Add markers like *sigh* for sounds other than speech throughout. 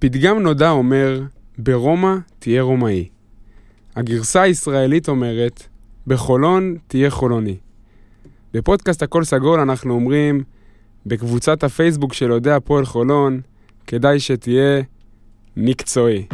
פתגם נודע אומר, ברומא תהיה רומאי. הגרסה הישראלית אומרת, בחולון תהיה חולוני. בפודקאסט הכל סגול אנחנו אומרים, בקבוצת הפייסבוק של אוהדי הפועל חולון, כדאי שתהיה מקצועי.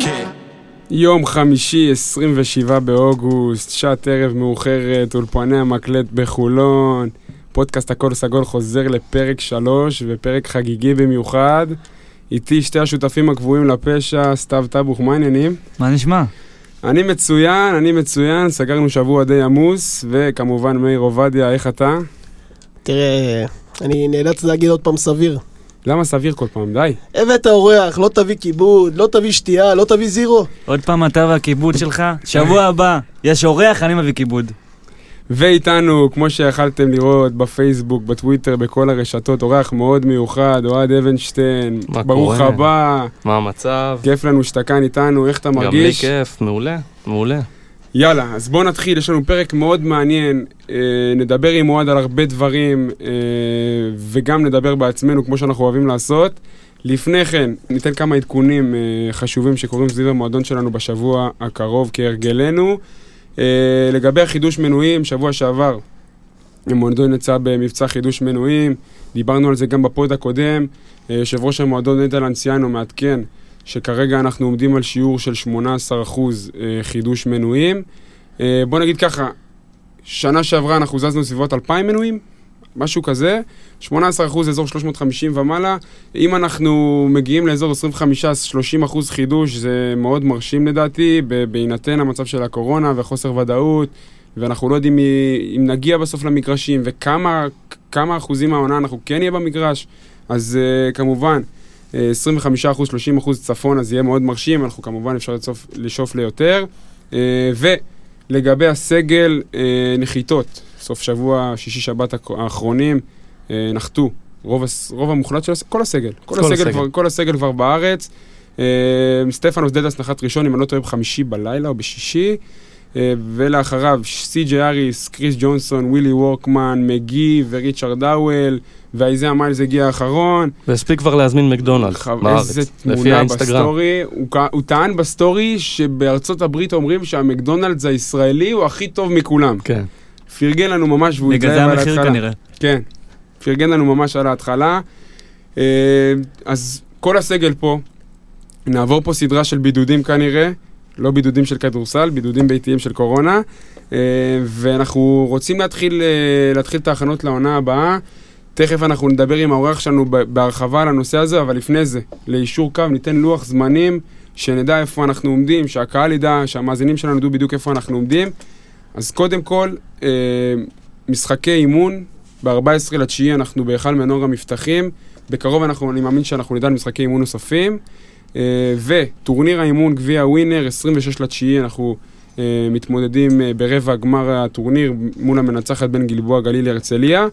כן יום חמישי, 27 באוגוסט, שעת ערב מאוחרת, אולפני המקלט בחולון. פודקאסט הכל סגול חוזר לפרק 3, ופרק חגיגי במיוחד. איתי שתי השותפים הקבועים לפשע, סתיו טבוך, מה העניינים? מה נשמע? אני מצוין, אני מצוין, סגרנו שבוע די עמוס, וכמובן מאיר עובדיה, איך אתה? תראה, אני נאלץ להגיד עוד פעם סביר. למה סביר כל פעם? די. הבאת אורח, לא תביא כיבוד, לא תביא שתייה, לא תביא זירו. עוד פעם אתה והכיבוד שלך? שבוע הבא, יש אורח, אני מביא כיבוד. ואיתנו, כמו שיכלתם לראות בפייסבוק, בטוויטר, בכל הרשתות, אורח מאוד מיוחד, אוהד אבנשטיין, מה ברוך קורה? הבא, מה המצב? כיף לנו שאתה כאן איתנו, איך אתה גם לי מרגיש? כיף, מעולה, מעולה. יאללה, אז בואו נתחיל, יש לנו פרק מאוד מעניין, אה, נדבר עם אוהד על הרבה דברים, אה, וגם נדבר בעצמנו, כמו שאנחנו אוהבים לעשות. לפני כן, ניתן כמה עדכונים אה, חשובים שקורים סביב המועדון שלנו בשבוע הקרוב כהרגלנו. אה, לגבי החידוש מנויים, שבוע שעבר, המועדון יצא במבצע חידוש מנויים, דיברנו על זה גם בפוד הקודם. אה, יושב ראש המועדון נדל אנציאנו מעדכן שכרגע אנחנו עומדים על שיעור של 18% אה, חידוש מנויים. אה, בוא נגיד ככה, שנה שעברה אנחנו זזנו סביבות 2,000 מנויים, משהו כזה, 18% אזור 350 ומעלה. אם אנחנו מגיעים לאזור 25-30% חידוש, זה מאוד מרשים לדעתי, בהינתן המצב של הקורונה וחוסר ודאות, ואנחנו לא יודעים אם נגיע בסוף למגרשים, וכמה כמה אחוזים מהעונה אנחנו כן נהיה במגרש. אז uh, כמובן, אה, 25%, 30% צפון, אז יהיה מאוד מרשים, אנחנו כמובן אפשר לצוף, לשאוף ליותר. אה, ולגבי הסגל, אה, נחיתות, סוף שבוע, שישי שבת האח- האחרונים, אה, נחתו. רוב, רוב המוחלט של הסגל, כל הסגל, כל, כל הסגל, הסגל. כבר, כל הסגל כבר בארץ. אה, סטפנוס דדס נחת ראשון, אם אני לא טועה, בחמישי בלילה או בשישי. אה, ולאחריו סי.ג'יי האריס, קריס ג'ונסון, ווילי וורקמן, מגי וריצ'רד האוול, ואיזיה מיילס הגיע האחרון. והספיק כבר להזמין מקדונלד חב- בארץ, איזה תמונה. בסטורי. הוא, הוא טען בסטורי שבארצות הברית אומרים שהמקדונלדס הישראלי הוא הכי טוב מכולם. כן. פרגן לנו ממש, והוא בגלל התלהב זה על המחיר ההתחלה. כנראה. כן, פרגן לנו ממש על ההתחלה. אה, אז כל הסגל פה, נעבור פה סדרה של בידודים כנראה, לא בידודים של כדורסל, בידודים ביתיים של קורונה, אה, ואנחנו רוצים להתחיל, אה, להתחיל את ההכנות לעונה הבאה. תכף אנחנו נדבר עם האורח שלנו בהרחבה על הנושא הזה, אבל לפני זה, ליישור קו ניתן לוח זמנים, שנדע איפה אנחנו עומדים, שהקהל ידע, שהמאזינים שלנו ידעו בדיוק איפה אנחנו עומדים. אז קודם כל, אה, משחקי אימון, ב-14 לתשיעי אנחנו בהיכל מנור המבטחים. בקרוב אנחנו, אני מאמין שאנחנו נדע על משחקי אימון נוספים. אה, וטורניר האימון גביע ווינר, 26 לתשיעי, אנחנו אה, מתמודדים אה, ברבע גמר הטורניר מול המנצחת בין גלבוע גליל הרצליה.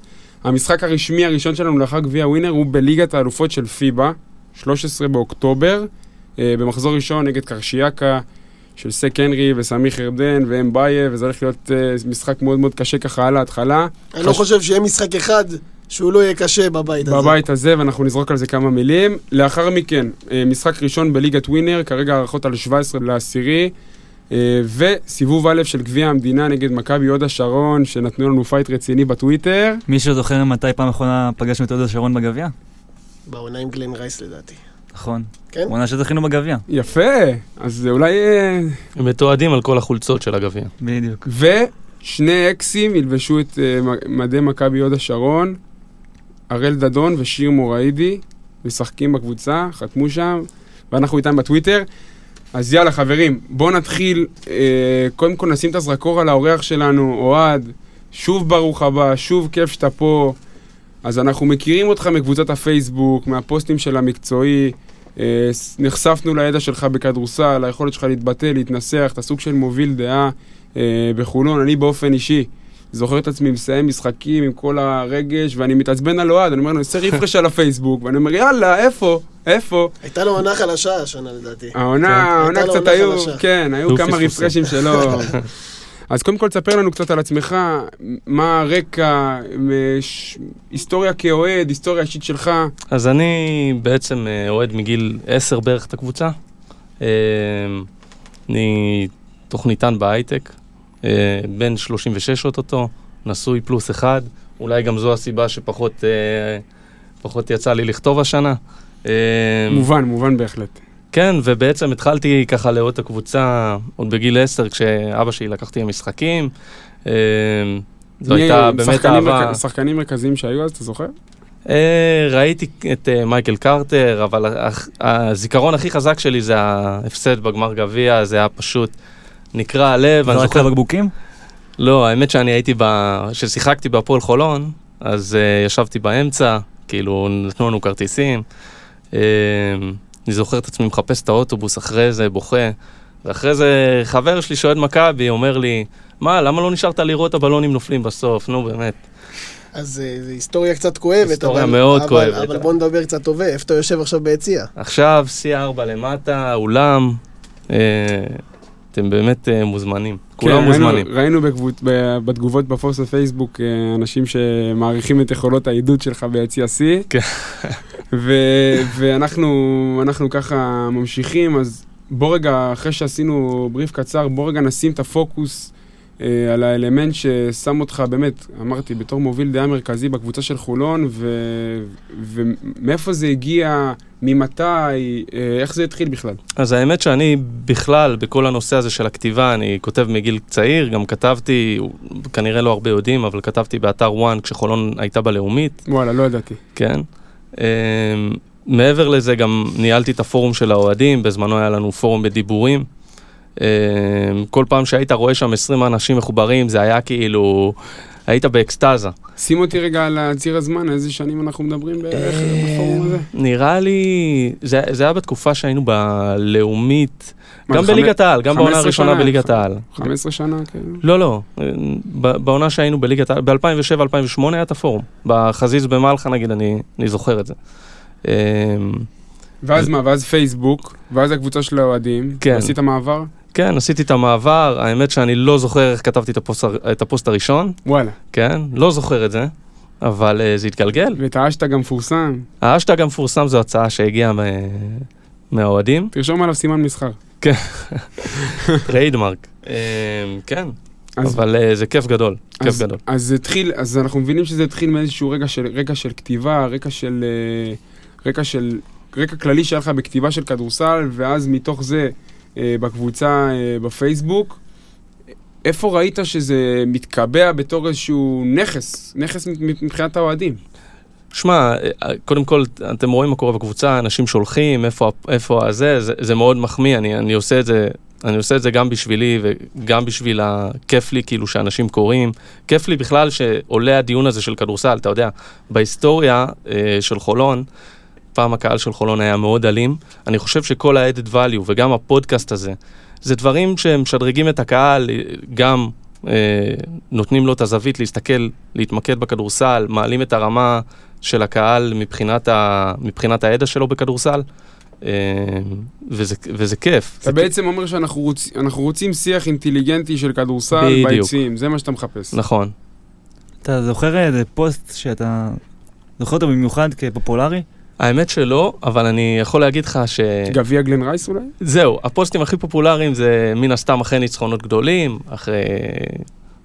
המשחק הרשמי הראשון שלנו לאחר גביע ווינר הוא בליגת האלופות של פיבה, 13 באוקטובר, במחזור ראשון נגד קרשיאקה של סק הנרי וסמיך ירדן ואמביה, וזה הולך להיות משחק מאוד מאוד קשה ככה על ההתחלה. אני לא חש- חושב שיהיה משחק אחד שהוא לא יהיה קשה בבית הזה. בבית הזה, ואנחנו נזרוק על זה כמה מילים. לאחר מכן, אה, משחק ראשון בליגת ווינר, כרגע הערכות על 17 לעשירי, אה, וסיבוב א' של גביע המדינה נגד מכבי הוד השרון, שנתנו לנו fight רציני בטוויטר. מישהו זוכר מתי פעם אחרונה פגשנו את הוד השרון בגביע? בעונה עם גלן רייס לדעתי. נכון. כן? עונה שזכינו בגביע. יפה, אז אולי... אה, הם מתועדים על כל החולצות של הגביע. בדיוק. ושני אקסים ילבשו את מ- מדי מכבי הוד השרון, הראל דדון ושיר מוראידי, משחקים בקבוצה, חתמו שם, ואנחנו איתם בטוויטר. אז יאללה חברים, בואו נתחיל, אה, קודם כל נשים את הזרקור על האורח שלנו, אוהד, שוב ברוך הבא, שוב כיף שאתה פה. אז אנחנו מכירים אותך מקבוצת הפייסבוק, מהפוסטים של המקצועי, אה, נחשפנו לידע שלך בכדורסל, ליכולת שלך להתבטא, להתנסח, אתה סוג של מוביל דעה אה, בחולון. אני באופן אישי זוכר את עצמי מסיים משחקים עם כל הרגש, ואני מתעצבן על אוהד, אני אומר לו, עושה רפרש על הפייסבוק, ואני אומר, יאללה, איפה? איפה? הייתה לו עונה חלשה השנה לדעתי. העונה, כן. העונה קצת היו. כן, היו כמה. רפרשים שלו. *laughs* אז קודם כל תספר לנו קצת על עצמך, מה הרקע, היסטוריה כאוהד, היסטוריה אישית שלך. אז אני בעצם אה, אוהד מגיל 10 בערך את הקבוצה. אה, אני תוכניתן בהייטק, בן 36 אוטוטו, נשוי פלוס אחד. אולי גם זו הסיבה שפחות אה, פחות יצא לי לכתוב השנה. אה, מובן, מובן בהחלט. כן, ובעצם התחלתי ככה לאהוד את הקבוצה עוד בגיל 10, כשאבא שלי לקח אותי למשחקים. אה, זו הייתה באמת אהבה. שחקנים מרכזיים שהיו אז, אתה זוכר? אה, ראיתי את אה, מייקל קרטר, אבל הזיכרון הכי חזק שלי זה ההפסד בגמר גביע, זה היה פשוט נקרע הלב. אני זרקת זוכר... בקבוקים? לא, האמת שאני הייתי ב... כששיחקתי בהפועל חולון, אז uh, ישבתי באמצע, כאילו נתנו לנו כרטיסים. Uh, אני זוכר את עצמי מחפש את האוטובוס אחרי זה, בוכה. ואחרי זה חבר שלי שאוהד מכבי אומר לי, מה, למה לא נשארת לראות הבלונים נופלים בסוף? נו, באמת. אז אה, זו היסטוריה קצת כואבת. היסטוריה אבל- מאוד אבל- כואבת. אבל בוא נדבר קצת טובה, איפה אתה יושב עכשיו ביציע? עכשיו, C4 למטה, אולם. Uh, אתם באמת uh, מוזמנים. כולם כן, ראינו- מוזמנים. ראינו בקבוצ- ב- בתגובות בפוסט בפייסבוק אה, אנשים שמעריכים את יכולות העידוד שלך ביציע C. כן. *laughs* ו- ואנחנו אנחנו ככה ממשיכים, אז בוא רגע, אחרי שעשינו בריף קצר, בוא רגע נשים את הפוקוס על האלמנט ששם אותך באמת, אמרתי, בתור מוביל דעה מרכזי בקבוצה של חולון, ו- ומאיפה זה הגיע, ממתי, אה, איך זה התחיל בכלל. אז האמת שאני בכלל, בכל הנושא הזה של הכתיבה, אני כותב מגיל צעיר, גם כתבתי, כנראה לא הרבה יודעים, אבל כתבתי באתר וואן כשחולון הייתה בלאומית, וואלה, לא ידעתי. כן. אמ, מעבר לזה גם ניהלתי את הפורום של האוהדים, בזמנו היה לנו פורום בדיבורים. אמ, כל פעם שהיית רואה שם 20 אנשים מחוברים, זה היה כאילו, היית באקסטזה. שים אותי רגע על ציר הזמן, איזה שנים אנחנו מדברים בערך בפורום הזה? נראה לי, זה, זה היה בתקופה שהיינו בלאומית, גם בליגת העל, גם בעונה 15 הראשונה? בליגת העל. 15 שנה, כאילו. לא, לא, ב- בעונה שהיינו בליגת העל, ב-2007-2008 היה את הפורום. בחזיז במלחה נגיד, אני, אני זוכר את זה. אמ, ואז מה, ואז פייסבוק, ואז הקבוצה של האוהדים. כן. עשית מעבר? כן, עשיתי את המעבר, האמת שאני לא זוכר איך כתבתי את הפוסט, את הפוסט הראשון, וואלה. כן, לא זוכר את זה, אבל uh, זה התגלגל. ואת האשטג המפורסם, האשטג המפורסם זו הצעה שהגיעה מ- מהאוהדים, תרשום עליו סימן מסחר. *laughs* trademark. אמ, כן, אז- אבל uh, זה כיף גדול, כיף אז, גדול. אז זה התחיל, אז אנחנו מבינים שזה התחיל מאיזשהו רגע של, רגע של כתיבה, רקע של, אה, רקע של, רקע כללי שהיה לך בכתיבה של כדורסל, ואז מתוך זה אה, בקבוצה אה, בפייסבוק. איפה ראית שזה מתקבע בתור איזשהו נכס, נכס מבחינת האוהדים? שמע, אה, קודם כל, אתם רואים מה קורה בקבוצה, אנשים שולחים, איפה, איפה הזה, זה, זה מאוד מחמיא, אני, אני עושה את זה, אני עושה את זה גם בשבילי וגם בשביל הכיף לי, כאילו, שאנשים קוראים. כיף לי בכלל שעולה הדיון הזה של כדורסל, אתה יודע, בהיסטוריה אה, של חולון, פעם הקהל של חולון היה מאוד אלים. אני חושב שכל ה-added value וגם הפודקאסט הזה, זה דברים שמשדרגים את הקהל, גם אה, נותנים לו את הזווית להסתכל, להתמקד בכדורסל, מעלים את הרמה של הקהל מבחינת, ה, מבחינת הידע שלו בכדורסל, אה, וזה, וזה כיף. אתה זה בעצם אומר שאנחנו רוצ, אנחנו רוצים שיח אינטליגנטי של כדורסל. ביציעים, זה מה שאתה מחפש. נכון. אתה זוכר איזה פוסט שאתה זוכר אותו במיוחד כפופולרי? האמת שלא, אבל אני יכול להגיד לך ש... גביע גלן רייס אולי? זהו, הפוסטים הכי פופולריים זה מן הסתם אחרי ניצחונות גדולים, אחרי,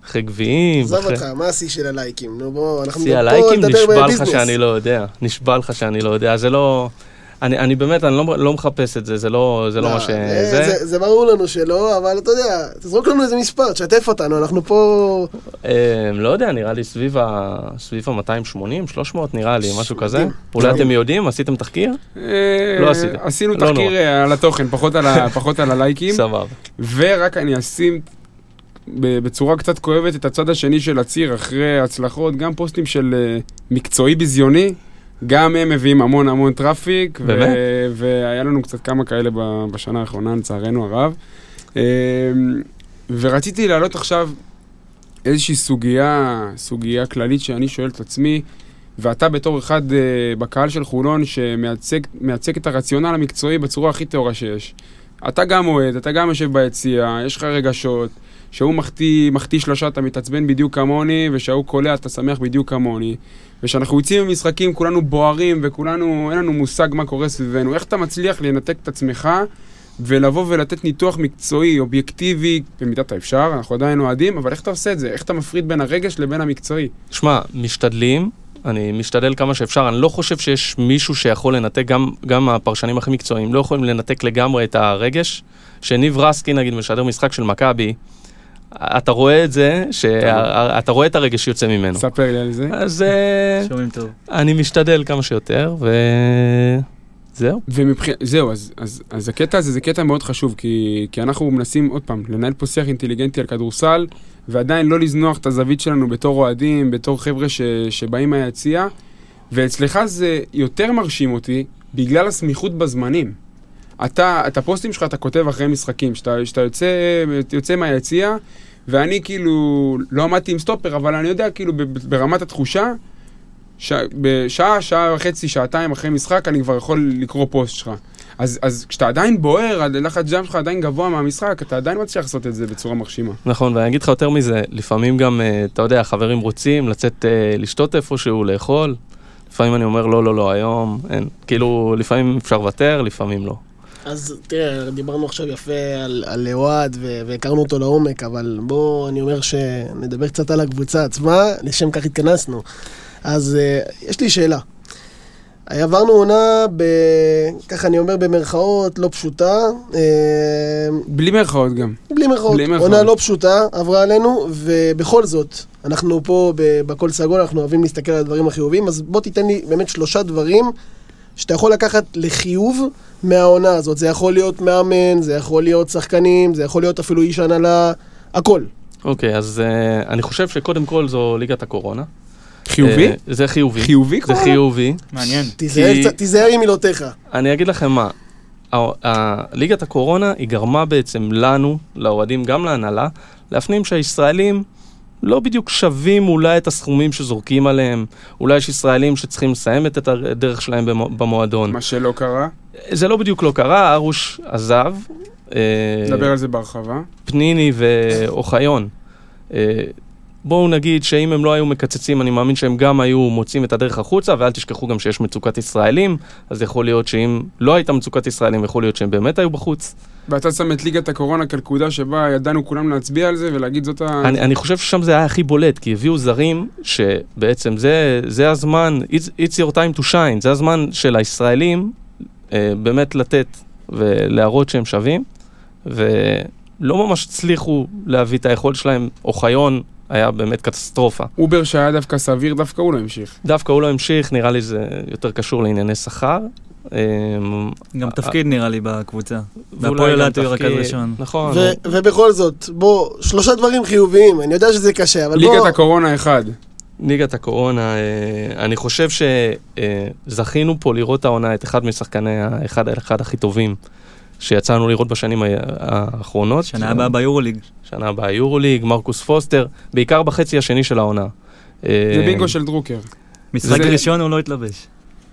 אחרי גביעים. עזוב אחרי... אותך, מה השיא של הלייקים? נו בוא, אנחנו שיא פה הלייקים נדבר נשבע לך בביזנס. שאני לא יודע, נשבע לך שאני לא יודע, זה לא... אני, אני באמת, אני לא, לא מחפש את זה, זה לא, זה לא מה ש... אה, זה, זה- זה ברור לנו שלא, אבל אתה יודע, תזרוק לנו איזה מספר, תשתף אותנו, אנחנו פה... אה, לא יודע, נראה לי סביב ה... סביב ה-280, 300 נראה לי, משהו כזה. אולי. אתם יודעים? עשיתם תחקיר? אה, לא עשיתי. עשינו לא תחקיר. אה, על התוכן, פחות על ה- *laughs* פחות על הלייקים. סבבה. ורק אני אשים ב- בצורה קצת כואבת את הצד השני של הציר אחרי הצלחות, גם פוסטים של אה, מקצועי ביזיוני, גם הם מביאים המון המון traffic. ו- באמת? והיה לנו קצת כמה כאלה בשנה האחרונה, לצערנו הרב. אה, ורציתי להעלות עכשיו איזושהי סוגיה, סוגיה כללית שאני שואל את עצמי, ואתה בתור אחד אה, בקהל של חולון שמייצג מייצג את הרציונל המקצועי בצורה הכי טהורה שיש. אתה גם אוהד, אתה גם יושב ביציע, יש לך רגשות, שהוא מחטיא, מחטיא שלושה אתה מתעצבן בדיוק כמוני, ושהוא קולע אתה שמח בדיוק כמוני. ושאנחנו יוצאים ממשחקים כולנו בוערים וכולנו, אין לנו מושג מה קורה סביבנו. איך אתה מצליח לנתק את עצמך ולבוא ולתת ניתוח מקצועי, אובייקטיבי, במידת האפשר, אנחנו עדיין אוהדים, אבל איך אתה עושה את זה? איך אתה מפריד בין הרגש לבין המקצועי? שמע, משתדלים, אני משתדל כמה שאפשר, אני לא חושב שיש מישהו שיכול לנתק, גם, גם הפרשנים הכי מקצועיים, לא יכולים לנתק לגמרי את הרגש. שניב רסקי נגיד משדר משחק של מכבי, אתה רואה את זה, שאתה רואה את הרגש שיוצא ממנו. ספר לי על זה. אז אה, שומעים טוב. אני משתדל כמה שיותר, וזהו. ומבחינת, זהו, אז, אז, אז הקטע הזה זה קטע מאוד חשוב, כי, כי אנחנו מנסים, עוד פעם, לנהל פה שיח אינטליגנטי על כדורסל, ועדיין לא לזנוח את הזווית שלנו בתור אוהדים, בתור חבר'ה ש, שבאים מהיציע, ואצלך זה יותר מרשים אותי, בגלל הסמיכות בזמנים. אתה, את הפוסטים שלך אתה כותב אחרי משחקים, שאתה, שאתה יוצא, יוצא מהיציע, ואני כאילו לא עמדתי עם סטופר, אבל אני יודע כאילו ברמת התחושה, ש... בשעה, שעה וחצי, שעתיים אחרי משחק, אני כבר יכול לקרוא פוסט שלך. אז, אז כשאתה עדיין בוער, הלחץ ג'אם שלך עדיין גבוה מהמשחק, אתה עדיין מצליח לעשות את זה בצורה מרשימה. נכון, ואני אגיד לך יותר מזה, לפעמים גם, אה, אתה יודע, חברים רוצים לצאת אה, לשתות איפשהו, לאכול. לפעמים אני אומר, לא, לא, לא, היום אין. כאילו, לפעמים אפשר לוותר, לפעמים לא. אז תראה, דיברנו עכשיו יפה על, על אוהד והכרנו אותו לעומק, אבל בוא, אני אומר שנדבר קצת על הקבוצה עצמה, לשם כך התכנסנו. אז uh, יש לי שאלה. עברנו עונה, ב... ככה אני אומר במרכאות, לא פשוטה. Uh, בלי מירכאות גם. בלי מירכאות. בלי מירכאות. עונה לא פשוטה עברה עלינו, ובכל זאת, אנחנו פה בקול סגול, אנחנו אוהבים להסתכל על הדברים החיוביים, אז בוא תיתן לי באמת שלושה דברים שאתה יכול לקחת לחיוב מהעונה הזאת. זה יכול להיות מאמן, זה יכול להיות שחקנים, זה יכול להיות אפילו איש הנהלה, הכל. אוקיי, אז אה, אני חושב שקודם כל זו ליגת הקורונה. חיובי? אה, זה חיובי. חיובי זה כבר? חיובי. מעניין. תיזהר כי- עם מילותיך. אני אגיד לכם מה, ליגת הקורונה היא גרמה בעצם לנו, לאוהדים, גם להנהלה, להפנים שהישראלים לא בדיוק שווים אולי את הסכומים שזורקים עליהם. אולי יש ישראלים שצריכים לסיים את הדרך שלהם במו- במועדון. מה שלא קרה, זה לא בדיוק לא קרה, ארוש עזב. אה, נדבר על זה בהרחבה. פניני ואוחיון. אה, בואו נגיד שאם הם לא היו מקצצים, אני מאמין שהם גם היו מוצאים את הדרך החוצה, ואל תשכחו גם שיש מצוקת ישראלים, אז יכול להיות שאם לא הייתה מצוקת ישראלים, יכול להיות שהם באמת היו בחוץ. ואתה שם את ליגת הקורונה כנקודה שבה ידענו כולם להצביע על זה ולהגיד זאת ה... אני, אני חושב ששם זה היה הכי בולט, כי הביאו זרים שבעצם זה, זה הזמן, it's, it's your time to shine, זה הזמן של הישראלים אה, באמת לתת ולהראות שהם שווים, ולא ממש הצליחו להביא את היכולת שלהם, אוחיון היה באמת קטסטרופה. אובר שהיה דווקא סביר, דווקא הוא לא המשיך. דווקא הוא לא המשיך, נראה לי זה יותר קשור לענייני שכר. אה, גם תפקיד נראה לי בקבוצה. גם אילת הוא רכז ראשון. נכון. ובכל זאת, בוא, שלושה דברים חיוביים, אני יודע שזה קשה, אבל בוא... ליגת הקורונה אחד. ליגת הקורונה, אה, אני חושב שזכינו פה לראות העונה את אחד משחקני האחד על אחד הכי טובים שיצאנו לראות בשנים האחרונות. שנה הבאה ביורוליג. שנה הבאה יורוליג, מרקוס פוסטר, בעיקר בחצי השני של העונה. זה אה, בינגו של דרוקר. משחק ראשון הוא לא התלבש.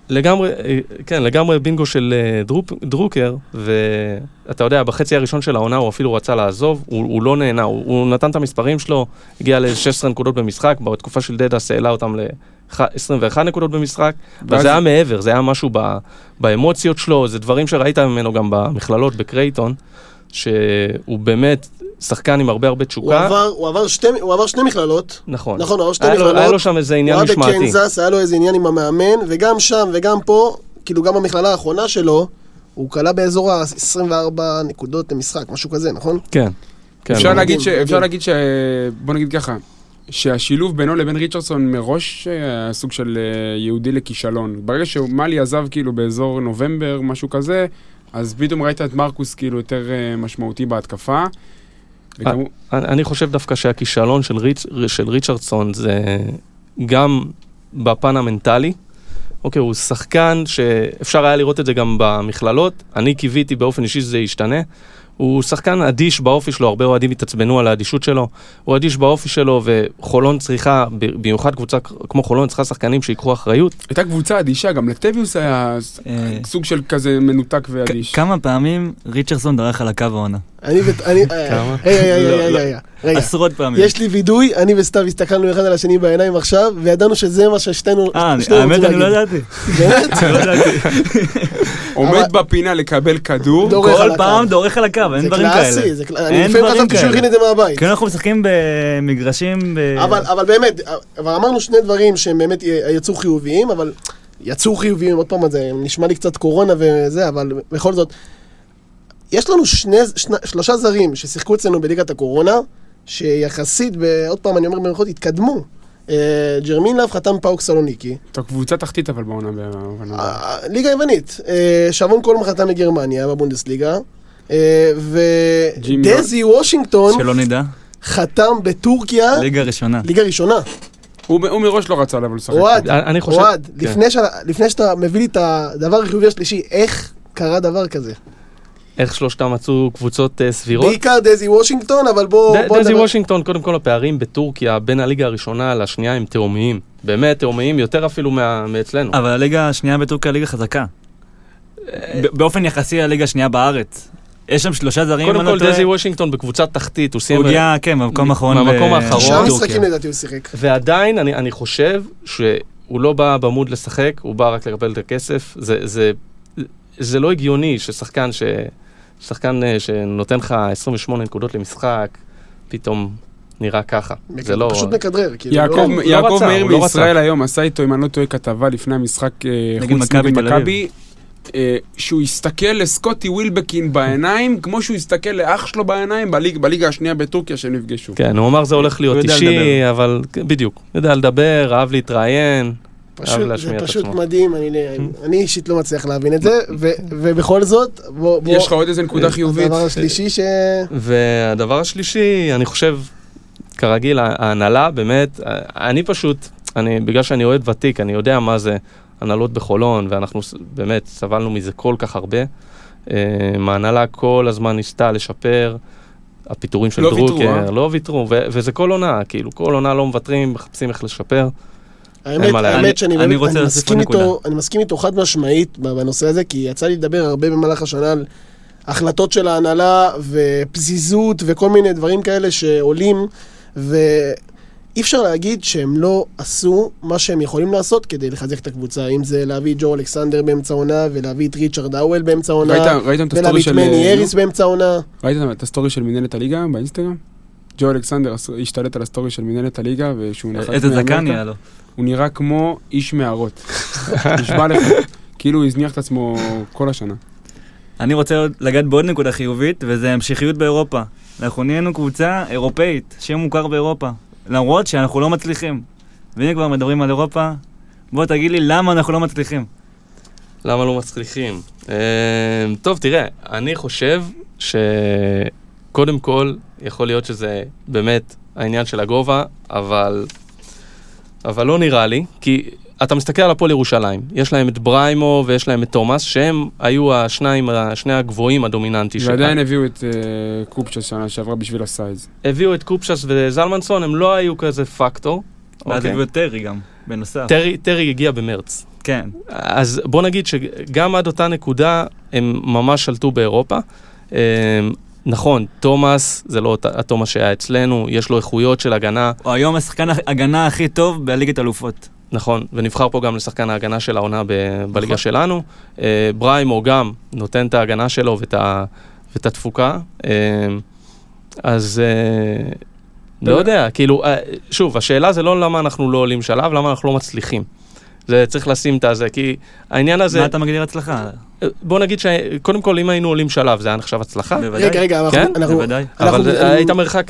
לגמרי, אה, כן, לגמרי בינגו של אה, דרופ, דרוקר, ואתה יודע, בחצי הראשון של העונה הוא אפילו רצה לעזוב, הוא, הוא לא נהנה, הוא, הוא נתן את המספרים שלו, הגיע ל-16 נקודות במשחק, בתקופה של דדס העלה אותם ל-21 נקודות במשחק, ואז- וזה היה מעבר, זה היה משהו ב, באמוציות שלו, זה דברים שראית ממנו גם במכללות בקרייטון, שהוא באמת שחקן עם הרבה הרבה הוא תשוקה. עבר, הוא, עבר שתי, הוא עבר שני מכללות, נכון. נכון, הוא עבר שתי היה לו, מכללות. היה לו שם איזה הוא עניין היה משמעתי. בקנזס, היה לו איזה עניין עם המאמן, וגם שם וגם פה, כאילו גם במכללה האחרונה שלו, הוא כלה באזור ה-24 נקודות למשחק, משהו כזה, נכון? כן. כן, אפשר הוא- להגיד ש... מדהים, אפשר. להגיד ש... בוא נגיד ככה, שהשילוב בינו לבין ריצ'רדסון מראש היה סוג של אה, יהודי לכישלון. ברגע שמאלי עזב כאילו באזור נובמבר, משהו כזה, אז פתאום ראית את מרקוס כאילו יותר אה, משמעותי בהתקפה. וכמו- אני חושב דווקא שהכישלון של, ריצ, של ריצ'רדסון זה גם בפן המנטלי. אוקיי, הוא שחקן שאפשר היה לראות את זה גם במכללות, אני קיוויתי באופן אישי שזה ישתנה. הוא שחקן אדיש באופי שלו, הרבה אוהדים התעצבנו על האדישות שלו. הוא אדיש באופי שלו, וחולון צריכה, במיוחד קבוצה כמו חולון, צריכה שחקנים שיקחו אחריות. הייתה קבוצה אדישה, גם לטביוס היה אה, סוג של כזה מנותק ואדיש. כמה פעמים ריצ'רסון דרך על הקו העונה? אני ו... אני... *laughs* כמה? רגע, רגע, לא, רגע, לא. רגע, רגע. עשרות פעמים. יש לי וידוי, אני וסתיו הסתכלנו אחד על השני בעיניים עכשיו, וידענו שזה מה ששתינו אה, אני- שנינו האמת רוצים אני לא להגיד. ידעתי. באמת? לא ידעתי. *laughs* עומד בפינה לקבל כדור, כל פעם. דורך על הקו, אין זה דברים קלאסי, כאלה. זה קלאסי. אני אין לפעמים דברים חשבתי שהוא. הכין את זה מהבית. כן, אנחנו משחקים במגרשים... אבל באמת, אבל אמרנו שני דברים שהם באמת יצאו חיוביים, אבל יצאו חיוביים, עוד פעם, זה נשמע לי קצת קורונה וזה, אבל בכל זאת, יש לנו שני, שני, שלושה זרים ששיחקו אצלנו בליגת הקורונה, שיחסית, עוד פעם אני אומר במירכאות, התקדמו. אה, ג'רמין לאב חתם פאוק סלוניקי, זו קבוצה תחתית אבל בעונה. ב- אה, ליגה יוונית, אה, שבון קולמן חתם בגרמניה בבונדסליגה, ודזי וושינגטון שלא נדע. חתם בטורקיה, ליגה ראשונה. ליגה ראשונה. הוא הוא מראש לא רצה לבוא לשחק. אוהד, אני אני חושב... אוהד, כן. לפני שאתה מביא לי את הדבר החיובי השלישי, איך קרה דבר כזה? איך שלושתם מצאו קבוצות אה, סבירות? בעיקר דזי וושינגטון, אבל בוא... ד- בוא דזי נדבר- וושינגטון, קודם כל הפערים בטורקיה בין הליגה הראשונה לשנייה הם תאומיים. באמת תאומיים, יותר אפילו מה- מאצלנו. אבל הליגה השנייה בטורקיה ליגה חזקה. ב- באופן יחסי הליגה השנייה בארץ. יש שם שלושה זרים, קודם אם אני כל לא טועה. דזי וושינגטון בקבוצת תחתית, הוא סיים... הוא הגיע, כן, במקום האחרון. מהמקום ב- האחרון. תשעה בטורקיה. משחקים לדעתי הוא שיחק. ועדיין, אני, אני חושב שהוא לא בא במוד לשחק, הוא בא רק לקבל את הכסף. זה, זה, זה לא הגיוני ששחקן, ש, שחקן אה, שנותן לך 28 נקודות למשחק, פתאום נראה ככה. זה לא... פשוט מכדרר. כאילו, יעקב, לא- לא יעקב רצה, מאיר לא רצה. היום עשה איתו, אם אני לא טועה, כתבה לפני המשחק אה, חוץ נגד. מכבי, אה, שהוא הסתכל לסקוטי ווילבקין בעיניים, כמו שהוא הסתכל לאח שלו בעיניים בליג- בליגה השנייה בטורקיה שהם נפגשו. כן, הוא אמר זה הולך להיות אישי. אבל בדיוק. יודע לדבר, אהב להתראיין. פשוט, זה פשוט עצמו. מדהים, אני, אני אישית לא מצליח להבין את זה, ו, ובכל זאת, בוא... בוא יש לך עוד איזה נקודה חיובית? הדבר השלישי ש... והדבר השלישי, אני חושב, כרגיל, ההנהלה, באמת, אני פשוט, אני, בגלל שאני אוהד ותיק, אני יודע מה זה הנהלות בחולון, ואנחנו באמת סבלנו מזה כל כך הרבה. אה, ההנהלה כל הזמן ניסתה לשפר, הפיטורים של לא ויתרו, דרוקר, אה? לא ויתרו, ו- וזה כל עונה, כאילו, כל עונה לא מוותרים, מחפשים איך לשפר. האמת. האמת שאני אני באמת, אני מסכים איתו. אני מסכים איתו חד משמעית בנושא הזה, כי יצא לי לדבר הרבה במהלך השנה על החלטות של ההנהלה ופזיזות וכל מיני דברים כאלה שעולים, ואי אפשר להגיד שהם לא עשו מה שהם יכולים לעשות כדי לחזק את הקבוצה, אם זה להביא את ג'ו אלכסנדר באמצע העונה, ולהביא את ריצ'רד האוול באמצע הסטורי ולהביא את של... מני אה, אריס באמצע העונה. ראיתם את הסטורי של מנהלת הליגה באינסטגרם? ג'ו אלכסנדר השתלט על הסטורי של מנהלת הליגה, ושהוא נחת איזה זקן. נהיה לו. הוא נראה כמו איש מערות. *laughs* נשבע לך. כאילו הוא הזניח את עצמו כל השנה. אני רוצה לגעת בעוד נקודה חיובית, וזה המשכיות באירופה. אנחנו נהיינו קבוצה אירופאית, שם מוכר באירופה. למרות שאנחנו לא מצליחים. והנה כבר מדברים על אירופה, בוא תגיד לי למה אנחנו לא מצליחים. למה לא מצליחים? אה, טוב, תראה, אני חושב שקודם כל, יכול להיות שזה באמת העניין של הגובה, אבל, אבל לא נראה לי, כי אתה מסתכל על הפועל ירושלים, יש להם את בריימו ויש להם את תומאס, שהם היו השניים, שני הגבוהים הדומיננטיים ועדיין הביאו את אה, קופצ'ה שנה שעברה בשביל ה size. הביאו את קופשס וזלמנסון, הם לא היו כזה פקטור. ואז אוקיי? הביאו את טרי גם, בנוסף. טרי, טרי הגיע במרץ. כן. אז בוא נגיד שגם עד אותה נקודה הם ממש שלטו באירופה. נכון, תומאס, זה לא התומאס שהיה אצלנו, יש לו איכויות של הגנה, הוא היום השחקן ההגנה הכי טוב בליגת אלופות. נכון, ונבחר פה גם לשחקן ההגנה של העונה ב- בליגה נכון. שלנו. אה, בריימו גם נותן את ההגנה שלו ואת, ה, ואת התפוקה. אה, אז אה, לא יודע, כאילו, אה, שוב, השאלה זה לא למה אנחנו לא עולים שלב, למה אנחנו לא מצליחים. זה צריך לשים את הזה, כי העניין הזה... מה אתה מגדיר הצלחה? בוא נגיד שקודם כל, אם היינו עולים שלב, זה היה נחשב הצלחה, בוודאי. רגע, רגע, אבל כן? אנחנו- אנחנו... בוודאי. אנחנו- אבל אנחנו- היית מרחק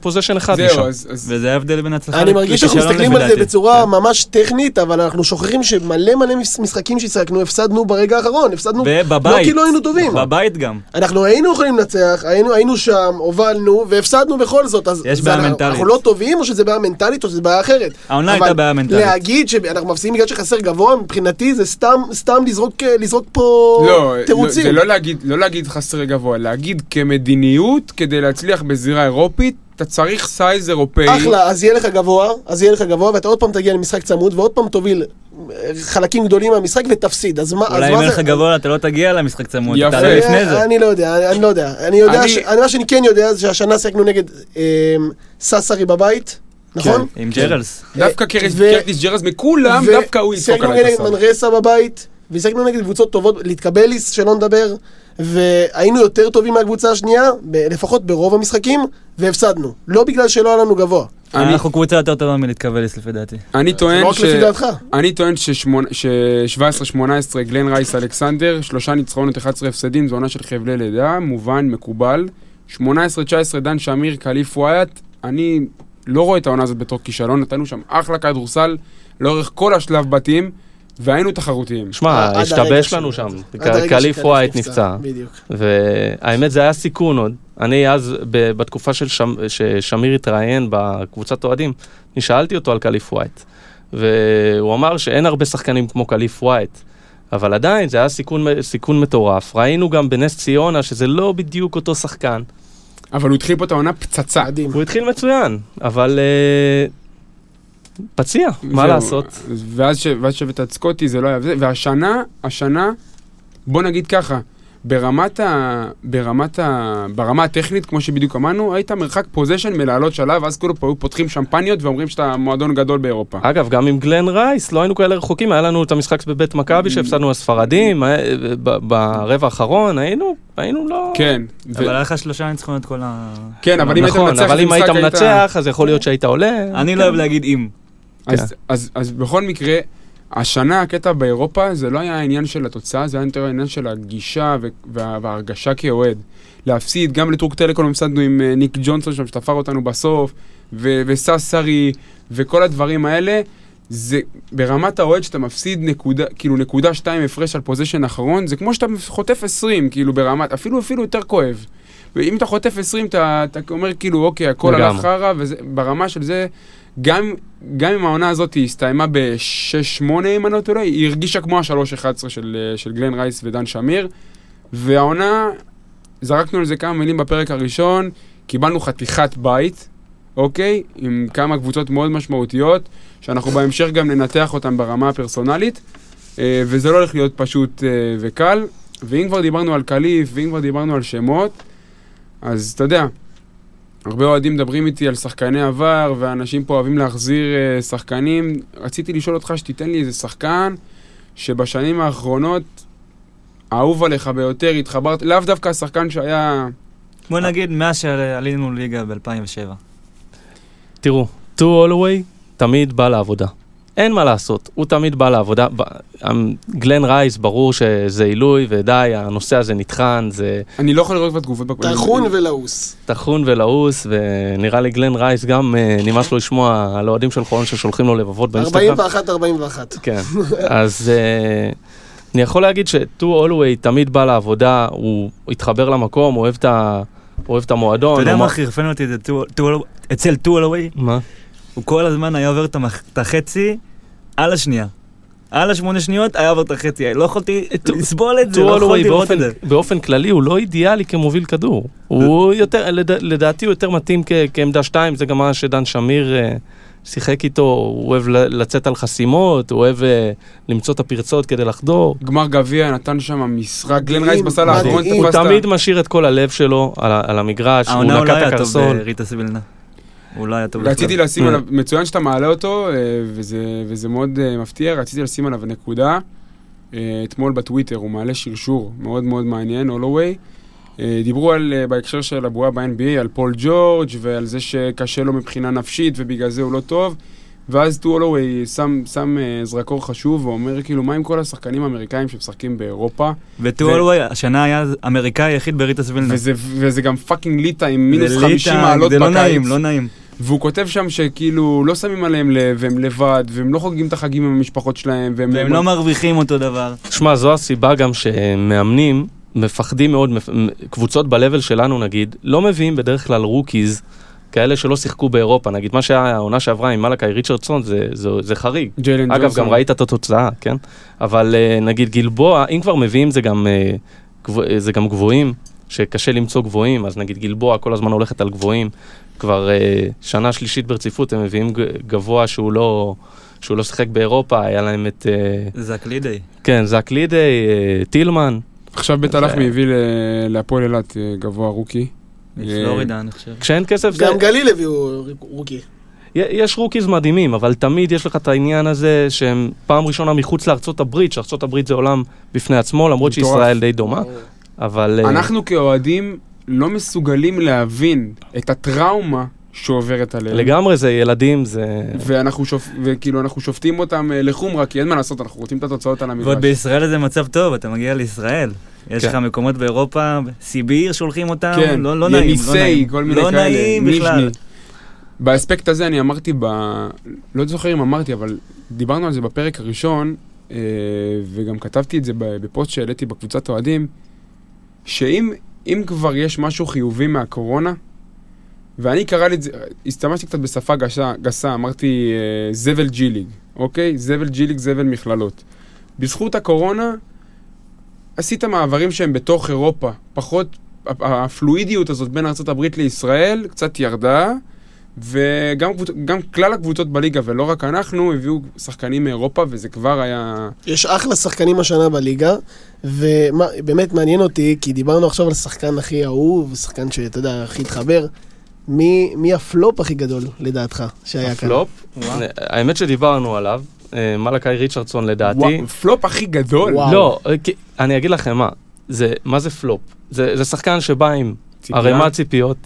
פוזיישן אחד משם. זהו, אז... אז- וזה ההבדל בין הצלחה אני מרגיש שאנחנו מסתכלים על זה. בצורה ממש טכנית, אבל אנחנו שוכחים שמלא מלא מש- משחקים שהשחקנו, הפסדנו ברגע האחרון, הפסדנו לא ובבית. כי לא היינו טובים. בבית גם. אנחנו היינו יכולים לנצח, היינו, היינו שם, הובלנו, והפסדנו בכל זאת. אז יש בעיה אנחנו- מנטלית. אנחנו לא טובים, או שזה בעיה מנטלית, או שזה בעיה אחרת. העונה הייתה בעיה מנטלית. להגיד שאנחנו מפסידים בגלל שחסר גבוה, מבחינתי זה סתם, סתם לזרוק, לזרוק פה לא, לא, תירוצים. זה לא להגיד, לא להגיד חסר גבוה, להגיד כמדיניות, כדי להצליח בזירה אירופית, אתה צריך size אירופאי. אחלה, אז יהיה לך גבוה, אז יהיה לך גבוה, ואתה עוד פעם תגיע למשחק צמוד, ועוד פעם תוביל אה, חלקים גדולים מהמשחק ותפסיד. אז מה, אז אולי אם זה- לך גבוה אתה לא תגיע למשחק צמוד, יפה. תעלה לפני זה. אני- לא יודע, אני- אני לא יודע. אני יודע, אני- ש- אני- מה שאני כן יודע זה שהשנה שיחקנו נגד אה, סאסרי בבית, נכון? עם ג'רלס. דווקא קרטיס ג'רז מכולם, דווקא הוא ידפוק שיחקנו עליי את נגד. מנרסה בבית, ושיחקנו נגד קבוצות טובות, להתקבליס, שלא נדבר, והיינו יותר טובים מהקבוצה השנייה, ב- לפחות ברוב המשחקים, והפסדנו. לא בגלל שלא היה לנו גבוה. אני- אנחנו קבוצה יותר טובה מלהתקבליס לפי דעתי. אני טוען לא רק ש... לפי דעתך. אני טוען ש-17-18 גלן רייס אלכסנדר, שלושה ניצחונות, 11 הפסדים, זו עונה של חבלי לידה, מובן, מקובל. 18-19 דן שמיר, קליף וויאט, אני לא רואה את העונה הזאת בתור כישלון, נתנו שם אחלה כדורסל לאורך כל השלב בתים, והיינו תחרותיים. שמע, השתבש לנו שם. קליף ווייט נפצע. בדיוק. והאמת זה היה סיכון עוד. אני אז, בתקופה ששמיר התראיין בקבוצת אוהדים, אני שאלתי אותו על קליף ווייט. והוא אמר שאין הרבה שחקנים כמו קליף ווייט. אבל עדיין זה היה סיכון, סיכון מטורף. ראינו גם בנס ציונה שזה לא בדיוק אותו שחקן. אבל הוא התחיל פה את העונה פצצה. הוא התחיל מצוין, אבל אה, פציע, מה זהו. לעשות? ואז שהבאת את סקוטי זה לא היה זה, והשנה, השנה, בוא נגיד ככה, ברמת ה... ברמת ה... ברמה הטכנית, כמו שבדיוק אמרנו, היית מרחק פוזיישן מלעלות שלב, אז כאילו פה היו פותחים שמפניות ואומרים שאתה מועדון גדול באירופה. אגב, גם עם גלן רייס, לא היינו כאלה רחוקים, היה לנו את המשחק בבית מכבי שהפסדנו לספרדים, היה- ב- ברבע האחרון היינו, היינו לא... כן, אבל היה לך שלושה ניצחונות כל ה... כן, אבל אם היית נכון, אבל אם היית מנצח, אז יכול להיות שהיית עולה. אני לא כן. אוהב להגיד אם. אז, אז, אז בכל מקרה, השנה הקטע באירופה זה לא היה העניין של התוצאה, זה היה יותר העניין של הגישה וה- וההרגשה כאוהד. להפסיד, גם לטורק טלקום הפסדנו עם אה, ניק ג'ונסון שם שתפר אותנו בסוף, ו- וסאסרי, וכל הדברים האלה. זה ברמת האוהד שאתה מפסיד נקודה, כאילו נקודה שתיים הפרש על פוזיישן אחרון, זה כמו שאתה חוטף 20, כאילו ברמת, אפילו אפילו יותר כואב. ואם אתה חוטף 20, אתה, אתה אומר כאילו, אוקיי, הכל. הלך חרא, וברמה של זה, גם, גם אם העונה הזאת הסתיימה ב-6-8, אם אני לא טועה, היא הרגישה כמו ה-3-11 של, אה, של גלן רייס ודן שמיר. והעונה, זרקנו על זה כמה מילים בפרק הראשון, קיבלנו חתיכת בית, אוקיי? עם כמה קבוצות מאוד משמעותיות, שאנחנו בהמשך גם ננתח אותן ברמה הפרסונלית, אה, וזה לא הולך להיות פשוט אה, וקל. ואם כבר דיברנו על קליף, ואם כבר דיברנו על שמות, אז אתה יודע, הרבה אוהדים מדברים איתי על שחקני עבר, ואנשים פה אוהבים להחזיר אה, שחקנים. רציתי לשאול אותך שתיתן לי איזה שחקן שבשנים האחרונות אהוב עליך ביותר, התחברת, לאו דווקא השחקן שהיה... בוא נגיד מאז שעלינו ליגה ב-2007. תראו, טו הולווי תמיד בא לעבודה. אין מה לעשות, הוא תמיד בא לעבודה. אמ, גלן רייס, ברור שזה עילוי, ודי, הנושא הזה נטחן, זה אני לא יכול לראות בתגובות... בק- טחון ולעוס. טחון ולעוס, ונראה לי גלן רייס גם אה, נמאס לו לשמוע על אוהדים של חולון ששולחים לו לבבות באינסטגרם. 41-41. כן, אז אה, אני יכול להגיד שטו הולווי תמיד בא לעבודה, הוא התחבר למקום, אוהב את המועדון. אתה יודע מה חירפן אותי את טו- טו- אצל טולווי? מה? הוא כל הזמן היה עובר את החצי על השנייה. על השמונה שניות היה עובר את החצי, לא יכולתי לסבול את זה, לא יכולתי לראות את זה. באופן כללי הוא לא אידיאלי כמוביל כדור. הוא יותר, לד, לדעתי הוא יותר מתאים כעמדה שתיים, זה גם מה שדן שמיר אה, שיחק איתו, הוא אוהב ל- לצאת על חסימות, הוא אוהב אה, למצוא את הפרצות כדי לחדור. גמר גביע נתן שם משחק, גלן רייס בסל האחרון. הוא. תמיד משאיר את כל הלב שלו על, המגרש, הוא הוא לא את היה טוב הקרסול. היה טוב רציתי. לשים Mm. עליו, מצוין שאתה מעלה אותו, אה, וזה, וזה מאוד אה, מפתיע, רציתי לשים עליו נקודה. אה, אתמול בטוויטר הוא מעלה שרשור מאוד מאוד מעניין, הולווי. דיברו על, בהקשר של הבועה ב-NBA, על פול ג'ורג' ועל זה שקשה לו מבחינה נפשית ובגלל זה הוא לא טוב. ואז טו הולווי שם, שם זרקור חשוב ואומר כאילו, מה עם כל השחקנים האמריקאים שמשחקים באירופה? וטו ו- הולווי השנה היה האמריקאי היחיד בריטס וילנה. וזה, וזה גם fucking ליטא עם מינוס זה 50 ליטא, מעלות זה לא בקיץ. נעים, לא נעים. והוא כותב שם שכאילו לא שמים עליהם לב, והם לבד, והם לא חוגגים את החגים עם המשפחות שלהם, והם... והם לא מרוויחים אותו דבר. שמע, זו הסיבה גם שמאמנים מפחדים מאוד, קבוצות ב-level שלנו נגיד, לא מביאים בדרך כלל rookies, כאלה שלא שיחקו באירופה, נגיד מה שהיה העונה שעברה עם מלאקי ריצ'רדסון זה, זה, זה חריג. ג'יילן אגב, ג'ונסון. גם ראית את התוצאה, כן? אבל אה, נגיד גלבוע, אם כבר מביאים זה גם, אה, אה, זה גם גבוהים, שקשה למצוא גבוהים, אז נגיד גלבוע כל הזמן הולכת על גבוהים. כבר אה, שנה שלישית ברציפות הם מביאים גבוה שהוא לא, שהוא לא שיחק באירופה, היה להם את, אה, זה הקלידי. כן, זק לידי, אה, טילמן. עכשיו בית הלחמי הביא להפועל אילת אה, גבוה rookie. מפלורידה, אני חושב. כשאין כסף זה... גם גליל הביאו rookie. יש rookies מדהימים, אבל תמיד יש לך את העניין הזה שהם פעם ראשונה מחוץ לארצות הברית, שארצות הברית זה עולם בפני עצמו, למרות. שישראל די דומה, אבל... אנחנו כאוהדים לא מסוגלים להבין את הטראומה שעוברת עליהם. לגמרי זה ילדים, זה... ואנחנו שופ... וכאילו אנחנו שופטים אותם אה, לחומרה, כי אין מה לעשות, אנחנו רוצים את התוצאות על ועוד המגרש. בישראל זה מצב טוב, אתה מגיע לישראל. יש כן. לך מקומות באירופה, סיביר שולחים אותם, כן, לא לא נעים, לא יניסי, נעים. כל מיני לא כאלה, נעים. בכלל. באספקט הזה אני אמרתי ב... לא זוכר אם אמרתי, אבל דיברנו על זה בפרק הראשון, אה, וגם כתבתי את זה ב- בפוסט שהעליתי בקבוצת אוהדים, שאם אם כבר יש משהו חיובי מהקורונה, ואני קרא לי השתמשתי קצת בשפה גסה, גסה אמרתי אה, זבל ג'י ליג, אוקיי? זבל ג'י ליג, זבל מכללות. בזכות הקורונה, עשית מעברים שהם בתוך אירופה, פחות, הפלואידיות הזאת בין ארה"ב לישראל קצת ירדה, וגם. גם כלל הקבוצות בליגה, ולא רק אנחנו, הביאו שחקנים מאירופה, וזה כבר היה... יש אחלה שחקנים השנה בליגה, ובאמת מעניין אותי, כי דיברנו עכשיו על השחקן הכי אהוב, שחקן שאתה יודע, הכי התחבר. מי, מי הפלופ הכי גדול, לדעתך, שהיה כאן? הפלופ, האמת שדיברנו עליו, אה, מלאקי ריצ'רדסון לדעתי. וואו, פלופ הכי גדול. וואו. לא, אה, אני אגיד לכם מה, זה, מה זה פלופ? זה, זה שחקן שבא עם. ערימת ציפיות.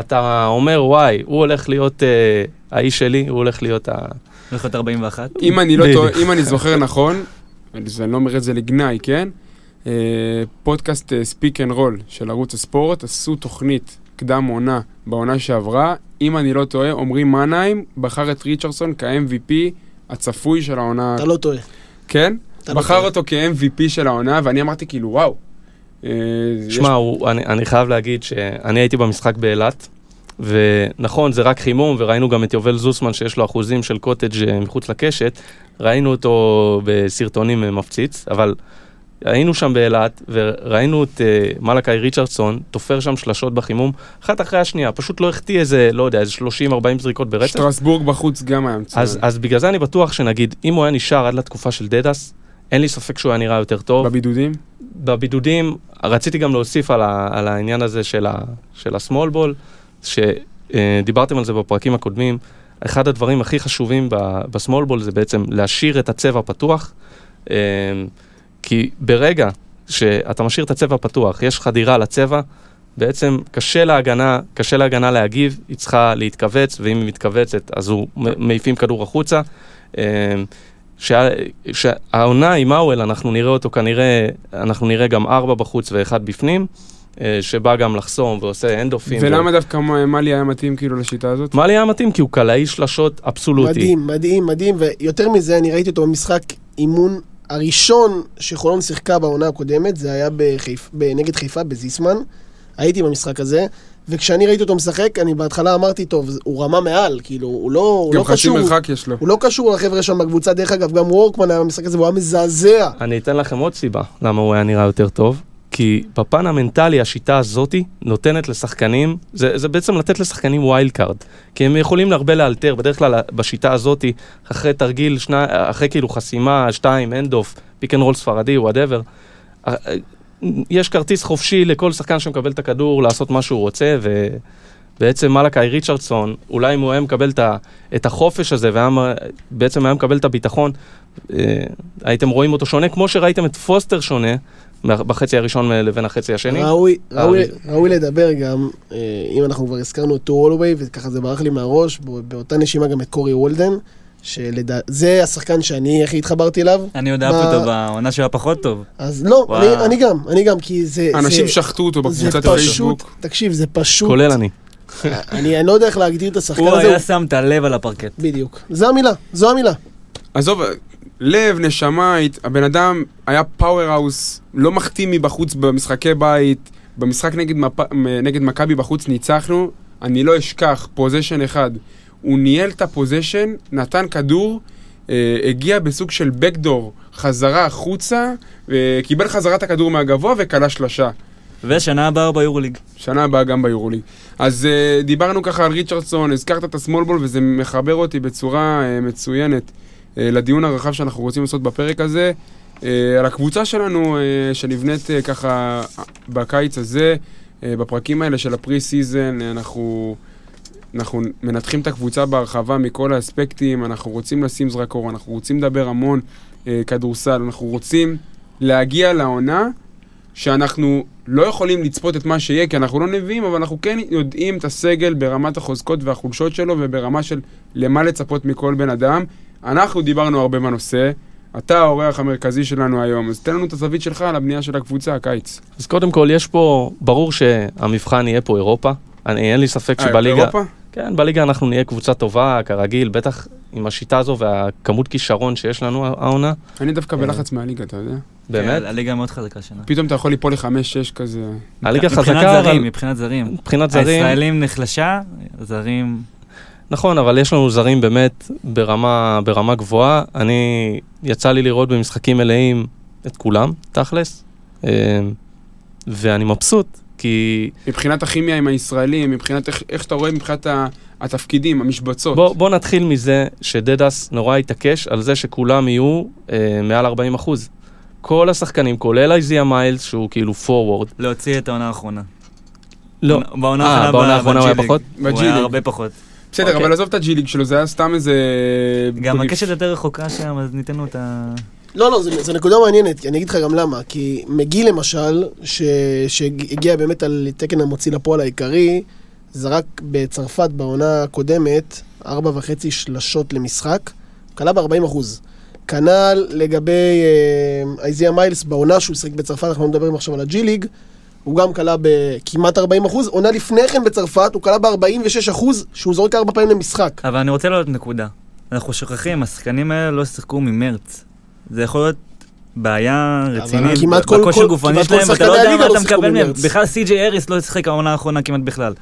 אתה אומר, וואי, הוא הולך להיות אה, האיש שלי, הוא הולך להיות ה... הולך להיות 41. אם אני לא. טועה, אם אני זוכר נכון, אני לא אומר את זה לגנאי, כן? אה, פודקאסט Speak and Roll של ערוץ הספורט, עשו תוכנית קדם עונה בעונה שעברה. אם אני לא טועה, עמרי מנהיים בחר את ריצ'רדסון כ-MVP הצפוי של העונה. אתה לא טועה. כן? אתה לא בחר טועה. אותו כ-MVP של העונה, ואני אמרתי כאילו, וואו. אה, יש- שמע, הוא- אני, אני חייב להגיד שאני הייתי במשחק באילת, ונכון, זה רק חימום, וראינו גם את יובל זוסמן שיש לו אחוזים של קוטג' אה, מחוץ לקשת, ראינו אותו בסרטונים אה, מפציץ, אבל היינו שם באילת, וראינו את uh, מלאקי ריצ'רדסון תופר שם שלשות בחימום, אחת אחרי השנייה, פשוט לא החטיא איזה, לא יודע, איזה 30-40 זריקות ברצף. שטרסבורג בחוץ גם היה מצוין. אז, אז בגלל זה אני בטוח שנגיד, אם הוא היה נשאר עד לתקופה של דדס, אין לי ספק שהוא היה נראה יותר טוב. בבידודים? בבידודים, רציתי גם להוסיף על, ה, על העניין הזה של, ה, של ה-small ball, שדיברתם על זה בפרקים הקודמים, אחד הדברים הכי חשובים ב-small ball זה בעצם להשאיר את הצבע פתוח, אה, כי ברגע שאתה משאיר את הצבע פתוח, יש חדירה לצבע, בעצם קשה להגנה, קשה להגנה להגיב, היא צריכה להתכווץ, ואם היא מתכווצת אז הוא מעיפים כדור החוצה. שה- שהעונה עם האוול, אנחנו נראה אותו כנראה, אנחנו נראה גם ארבע בחוץ ואחד בפנים, אה, שבא גם לחסום ועושה אנדופים. ולמה דווקא מאלי היה מתאים כאילו לשיטה הזאת? מה לי היה מתאים? כי הוא קלעי שלשות אבסולוטי. מדהים, מדהים, מדהים, ויותר מזה, אני ראיתי אותו במשחק אימון הראשון שחולון שיחקה בעונה הקודמת, זה היה בחיפ... נגד חיפה, בזיסמן. הייתי במשחק הזה, וכשאני ראיתי אותו משחק, אני בהתחלה אמרתי, טוב, הוא רמה מעל, כאילו, הוא לא, הוא גם לא חצי קשור, מרחק יש לו. הוא לא קשור לחבר'ה שם בקבוצה, דרך אגב, גם וורקמן היה במשחק הזה, והוא היה מזעזע. אני אתן לכם עוד סיבה למה הוא היה נראה יותר טוב. כי בפן המנטלי השיטה הזאתי נותנת לשחקנים, זה, זה בעצם לתת לשחקנים wild card. כי הם יכולים הרבה לאלתר, בדרך כלל בשיטה הזאתי, אחרי תרגיל, שני, אחרי כאילו חסימה, שתיים, hand off, pick and roll ספרדי, whatever. יש כרטיס חופשי לכל שחקן שמקבל את הכדור לעשות מה שהוא רוצה, ובעצם מלאקי ריצ'רדסון, אולי אם הוא היה מקבל את, החופש הזה, ובעצם היה מקבל את הביטחון, אה, הייתם רואים אותו שונה, כמו שראיתם את פוסטר שונה בחצי הראשון לבין החצי השני. ראוי, ראוי, אה, ראוי לדבר גם, אה, אם אנחנו כבר הזכרנו את טו הולווי, וככה זה ברח לי מהראש, בא- באותה נשימה גם את קורי וולדן, שזה השחקן שאני הכי התחברתי אליו. אני עוד אהבתי מה- אותו בעונה שלה פחות טוב. אז לא. אני, אני גם, אני גם, כי זה... אנשים זה, שחטו אותו זה בקבוצת פשוט, הפייסבוק. תקשיב, זה פשוט... כולל אני. *laughs* אני, אני לא יודע איך להגדיר את השחקן הוא הזה. היה הוא- שם את הלב על הפרקט. בדיוק. זו המילה, זו המילה. עזוב, לב, נשמה, הבן אדם היה powerhouse, לא מחטיא מבחוץ במשחקי בית, במשחק נגד, מפ... נגד מכבי בחוץ ניצחנו, אני לא אשכח, possession אחד. הוא ניהל את ה possession, נתן כדור, אה, הגיע בסוג של backdoor, חזרה החוצה, אה, קיבל חזרה את הכדור מהגבוה וקלע שלושה. ושנה הבאה ביורוליג. שנה הבאה גם ביורוליג. אז uh, דיברנו ככה על ריצ'רדסון, הזכרת את ה small ball וזה מחבר אותי בצורה uh, מצוינת uh, לדיון הרחב שאנחנו רוצים לעשות בפרק הזה. Uh, על הקבוצה שלנו uh, שנבנית uh, ככה בקיץ הזה, uh, בפרקים האלה של ה pre-season, uh, אנחנו, אנחנו מנתחים את הקבוצה בהרחבה מכל האספקטים, אנחנו רוצים לשים זרקור, אנחנו רוצים לדבר המון uh, כדורסל, אנחנו רוצים להגיע לעונה שאנחנו לא יכולים לצפות את מה שיהיה, כי אנחנו לא נביאים, אבל אנחנו כן יודעים את הסגל ברמת החוזקות והחולשות שלו, וברמה של למה לצפות מכל בן אדם. אנחנו דיברנו הרבה בנושא, אתה האורח המרכזי שלנו היום, אז תן לנו את הזווית שלך על הבנייה של הקבוצה, הקיץ. אז קודם כל, יש פה, ברור שהמבחן יהיה פה אירופה. אני, אין לי ספק אה, שבליגה... אירופה? כן, בליגה אנחנו נהיה קבוצה טובה, כרגיל, בטח עם השיטה הזו והכמות כישרון שיש לנו העונה. אני דווקא אה. בלחץ מהליגה, אתה יודע? באמת, כן, הליגה מאוד חזקה שנה. פתאום אתה יכול ליפול לחמש-שש כזה. הליגה חזקה, מבחינת אבל זרים, מבחינת זרים. מבחינת זרים, הישראלים נחלשה, זרים... נכון, אבל יש לנו זרים באמת ברמה, ברמה גבוהה. אני, יצא לי לראות במשחקים מלאים את כולם, תכלס, אה, ואני מבסוט, כי מבחינת הכימיה עם הישראלים, מבחינת איך, איך שאתה רואה מבחינת התפקידים, המשבצות. בוא, בוא נתחיל מזה שדדס נורא התעקש על זה שכולם יהיו אה, מעל 40 אחוז. כל השחקנים, כולל איזיה מיילס, שהוא כאילו פורוורד. להוציא את העונה האחרונה. לא, בעונה אה, האחרונה בעונה ב- האחרונה הוא היה. פחות? הוא. היה הרבה פחות. בסדר, אוקיי. אבל עזוב את הג'י ליג שלו, זה היה סתם איזה... גם הקשת יותר רחוקה שם, אז ניתן לו את ה... לא, לא, זו נקודה מעניינת, אני אגיד לך גם למה. כי מגי למשל, ש, שהגיע באמת על תקן המוציא לפועל העיקרי, זרק בצרפת בעונה הקודמת ארבע וחצי שלשות למשחק, כלה ב-40 אחוז. כנ"ל לגבי אה, אייזיה מיילס בעונה שהוא שיחק בצרפת, אנחנו מדברים עכשיו על הג'י ליג, הוא גם כלה בכמעט 40 אחוז, עונה לפני כן בצרפת, הוא כלה ב-46 אחוז, שהוא זורק ארבע פעמים למשחק. אבל אני רוצה להעלות נקודה. אנחנו שוכחים, השחקנים האלה לא שיחקו ממרץ. זה יכול להיות בעיה רצינית. כמעט כל- בכושר גופני שלהם, ואתה שחקני לא יודע הליגה מה לא אתה שיחקו מקבל מהם. בכלל סי.ג'יי אריס לא שיחק העונה האחרונה כמעט בכלל.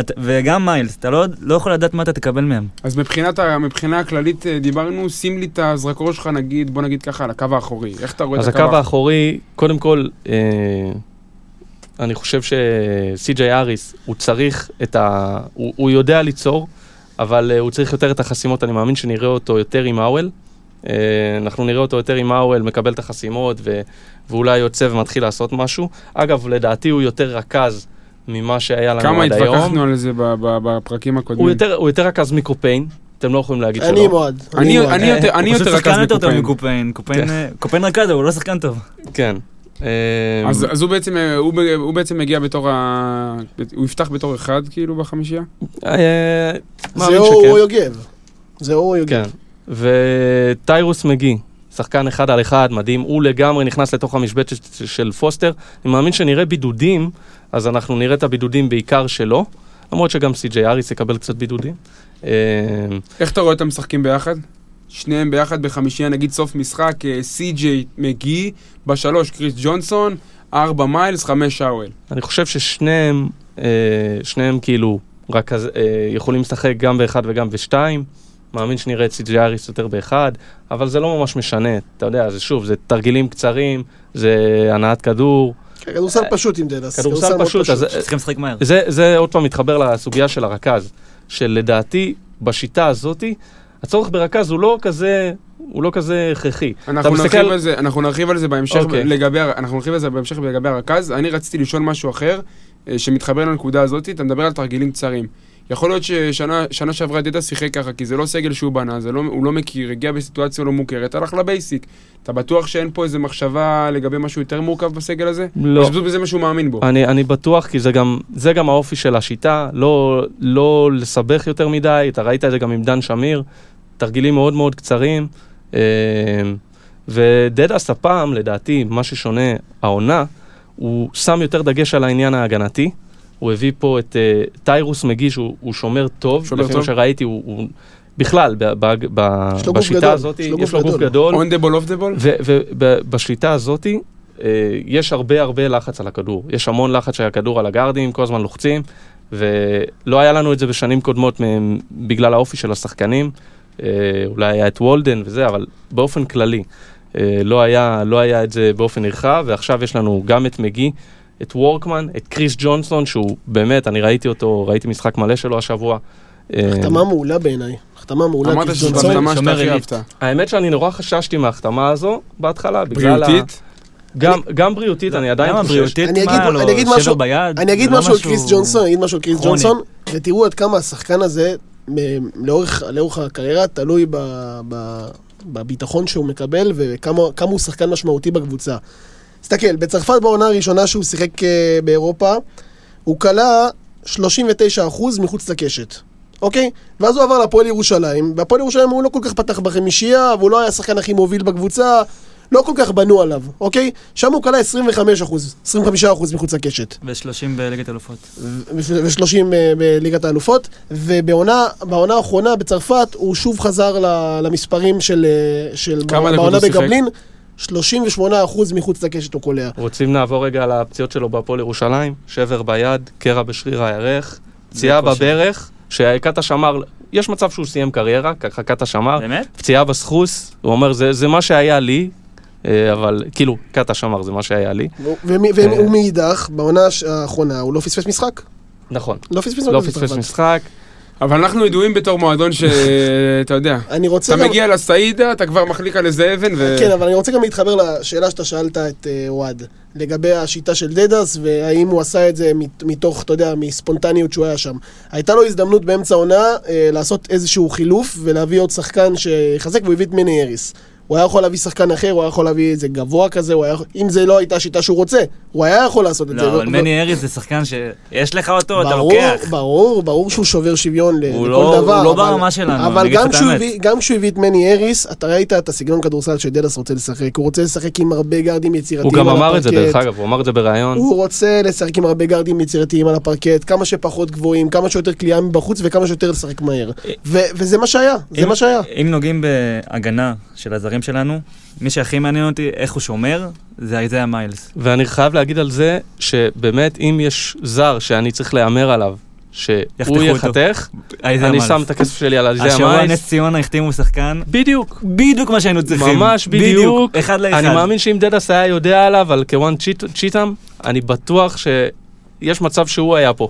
את- וגם מיילס, אתה לא לא יכול לדעת מה אתה תקבל מהם. אז מבחינת, מבחינה הכללית אה, דיברנו, שים לי את הזרקור שלך נגיד, בוא נגיד ככה, על הקו האחורי. איך אתה רואה אז את הקו האחורי, קודם כל, אה, אני חושב שסי.ג'יי אריס, הוא צריך את ה... הוא, הוא יודע ליצור, אבל אה, הוא צריך יותר את החסימות, אני מאמין שנראה אותו יותר עם האוול. אה, אנחנו נראה אותו יותר עם האוול, מקבל את החסימות, ו, ואולי יוצא ומתחיל לעשות משהו. אגב, לדעתי הוא יותר רכז ממה שהיה לנו כמה עד היום. התווכחנו על זה ב- ב- בפרקים הקודמים. הוא יותר, הוא יותר רכז מקופיין, אתם לא יכולים להגיד אני שלא. מועד. אני- מועד. אני יותר- אני הוא פשוט יותר שחקן רכז יותר טוב מקופיין. מקופיין. קופיין, אה, קופיין רכז, הוא לא שחקן טוב. כן. אה, אז, אז הוא בעצם, אה, הוא, בעצם מגיע בתור ה... הוא יפתח בתור אחד כאילו בחמישייה? אה, זה מאמין או שכן. או יוגב. זה או יוגב. כן. וטיירוס מגי, שחקן אחד על אחד, מדהים, הוא לגמרי נכנס לתוך המשבצת של- פוסטר. אני מאמין שנראה בידודים, אז אנחנו נראה את הבידודים בעיקר שלו, למרות שגם סי.ג'יי אריס יקבל קצת בידודים. אה, איך אתה רואה אותם משחקים ביחד? שניהם ביחד בחמישייה, נגיד סוף משחק, אה, סי.ג'יי מגי, בשלוש קריס ג'ונסון, ארבע מיילס, חמש שאוול. אני חושב ששניהם, אה, שניהם כאילו רק יכולים לשחק גם באחד וגם בשתיים. מאמין שנראה את סי.ג'יי אריס יותר באחד, אבל זה לא ממש משנה, אתה יודע, זה שוב, זה תרגילים קצרים, זה הנעת כדור. כן, כדורסל פשוט עם דדס. כדורסל פשוט, אז צריכים לשחק מהר. זה, זה עוד פעם מתחבר לסוגיה של הרכז, שלדעתי, בשיטה הזאתי, הצורך ברכז הוא לא כזה, הוא לא כזה הכרחי. אנחנו מסתכל נרחיב על- על זה, אנחנו נרחיב על זה בהמשך אוקיי. לגבי, אנחנו נרחיב על זה בהמשך לגבי הרכז. אני רציתי לשאול משהו אחר, אה, שמתחבר לנקודה הזאת, אתה מדבר על תרגילים קצרים. יכול להיות ששנה שנה שעברה דדה שיחק ככה, כי זה לא סגל שהוא בנה, לא, הוא לא מכיר, הגיע בסיטואציה לא מוכרת, הלך לבייסיק. אתה בטוח שאין פה איזה מחשבה לגבי משהו יותר מורכב בסגל הזה? לא. שפשוט בזה מה שהוא מאמין בו. אני, אני בטוח, כי זה גם, זה גם האופי של השיטה, לא, לא לסבך יותר מדי, אתה ראית את זה גם עם דן שמיר. תרגילים מאוד מאוד קצרים. אה, ודדס הפעם, לדעתי, מה ששונה העונה, הוא שם יותר דגש על העניין ההגנתי. הוא הביא פה את uh, טיירוס מגי ש, הוא, הוא שומר טוב, שומר לפי טוב. מה שראיתי, הוא, הוא בכלל, ב, ב, ב, גוף בשיטה גדול, הזאת, יש לו גוף גדול. גדול, on the ball, off the ball? ובשיטה הזאת אה, יש הרבה הרבה לחץ על הכדור. יש המון לחץ של הכדור על הגארדים, כל הזמן לוחצים, ולא היה לנו את זה בשנים קודמות מ- בגלל האופי של השחקנים. אה, אולי היה את וולדן וזה, אבל באופן כללי אה, לא היה, לא היה את זה באופן נרחב, ועכשיו יש לנו גם את מגי, את וורקמן, את קריס ג'ונסון, שהוא באמת, אני ראיתי אותו, ראיתי משחק מלא שלו השבוע. החתמה מעולה בעיניי. החתמה מעולה. אמרת שזאת. החתמה שאתה הכי. אהבת. האמת שאני נורא חששתי מההחתמה הזו בהתחלה, בגלל ה... בריאותית? גם, גם בריאותית, אני עדיין חושש. בריאותית? אני מה אגיד-? אני אגיד שבר משהו- ביד? אני אגיד לא משהו על קריס ג'ונסון, אני אגיד משהו על קריס. ג'ונסון, ותראו עד כמה השחקן הזה, לאורך לאורך הקריירה, תלוי ב- ב- בביטחון שהוא מקבל, וכמה כמה הוא שחקן משמעותי בקבוצה. תסתכל, בצרפת בעונה הראשונה שהוא שיחק אה, באירופה, הוא כלה 39% מחוץ לקשת. אוקיי? ואז הוא עבר להפועל ירושלים, והפועל ירושלים הוא לא כל כך פתח בחמישייה, והוא לא היה השחקן הכי מוביל בקבוצה, לא כל כך בנו עליו, אוקיי? שם הוא כלה 25 אחוז, 25 אחוז מחוץ לקשת. ו-30 בליגת אלופות. ו-30 בליגת האלופות, ובעונה בעונה האחרונה בצרפת הוא שוב חזר ל- למספרים של, אה, של בעונה הוא שיחק? בגבלין, 38% מחוץ לקשת הוא קולע. רוצים לעבור רגע על הפציעות שלו בהפועל ירושלים? שבר ביד, קרע בשריר הירך, פציעה. בברך, שהקטע שמר, יש מצב שהוא סיים קריירה, ככה קטע שמר, באמת? פציעה בסחוס, הוא אומר, זה, זה מה שהיה לי, אה, אבל כאילו, קטע שמר זה מה שהיה לי. ומי- אה. ומאידך, בעונה האחרונה הוא לא פספס משחק. נכון, לא פספס לא משחק פספס. משחק, אבל אנחנו ידועים בתור מועדון שאתה *laughs* יודע, אני רוצה אתה גם... מגיע לסעידה, אתה כבר מחליק על איזה אבן, ו... כן, אבל אני רוצה גם להתחבר לשאלה שאתה שאלת את אה, אוהד, לגבי השיטה של דדס, והאם הוא עשה את זה מת- מתוך, אתה יודע, מספונטניות שהוא היה שם. הייתה לו הזדמנות באמצע העונה אה, לעשות איזשהו חילוף ולהביא עוד שחקן שיחזק, והוא הביא את מני אריס. הוא היה יכול להביא שחקן אחר, הוא היה יכול להביא איזה גבוה כזה, הוא היה... יכול- אם זה לא הייתה השיטה שהוא רוצה, הוא היה יכול לעשות את זה. לא, אבל מני אריס זה שחקן שיש לך אותו, אתה ברור, לוקח. ברור, ברור שהוא שובר שוויון לכל לא- דבר. הוא לא אבל- ברמה שלנו, אבל גם כשהוא. הביא- גם כשהוא הביא את מני אריס, אתה ראית את הסגנון כדורסל שדדס רוצה לשחק. הוא רוצה לשחק עם הרבה גארדים יצירתיים הוא גם על אמר את זה הפרקט. דרך אגב, הוא אמר את זה בריאיון. הוא רוצה לשחק עם הרבה גארדים יצירתיים על הפרקט, כמה שפחות גבוהים, כמה שיותר כליאה מבחוץ וכמה שיותר לשחק מהר. ו- וזה מה שהיה, זה אם- מה שהיה. אם נוגעים בהגנה של הזרים שלנו, מי שהכי מעניין אותי איך הוא שומר, זה איזיה מיילס. ואני חייב להגיד על זה, שבאמת אם יש זר שאני צריך להמר עליו, שהוא. יחתך, אני. שם את הכסף שלי על איזיה השבוע מיילס. נס ציונה החתימו שחקן, בדיוק. בדיוק מה שהיינו צריכים. ממש בדיוק. אחד לאחד. אני מאמין שאם דדס היה יודע עליו, על כוואן צ'יט- צ'יטם, אני בטוח שיש מצב שהוא היה פה.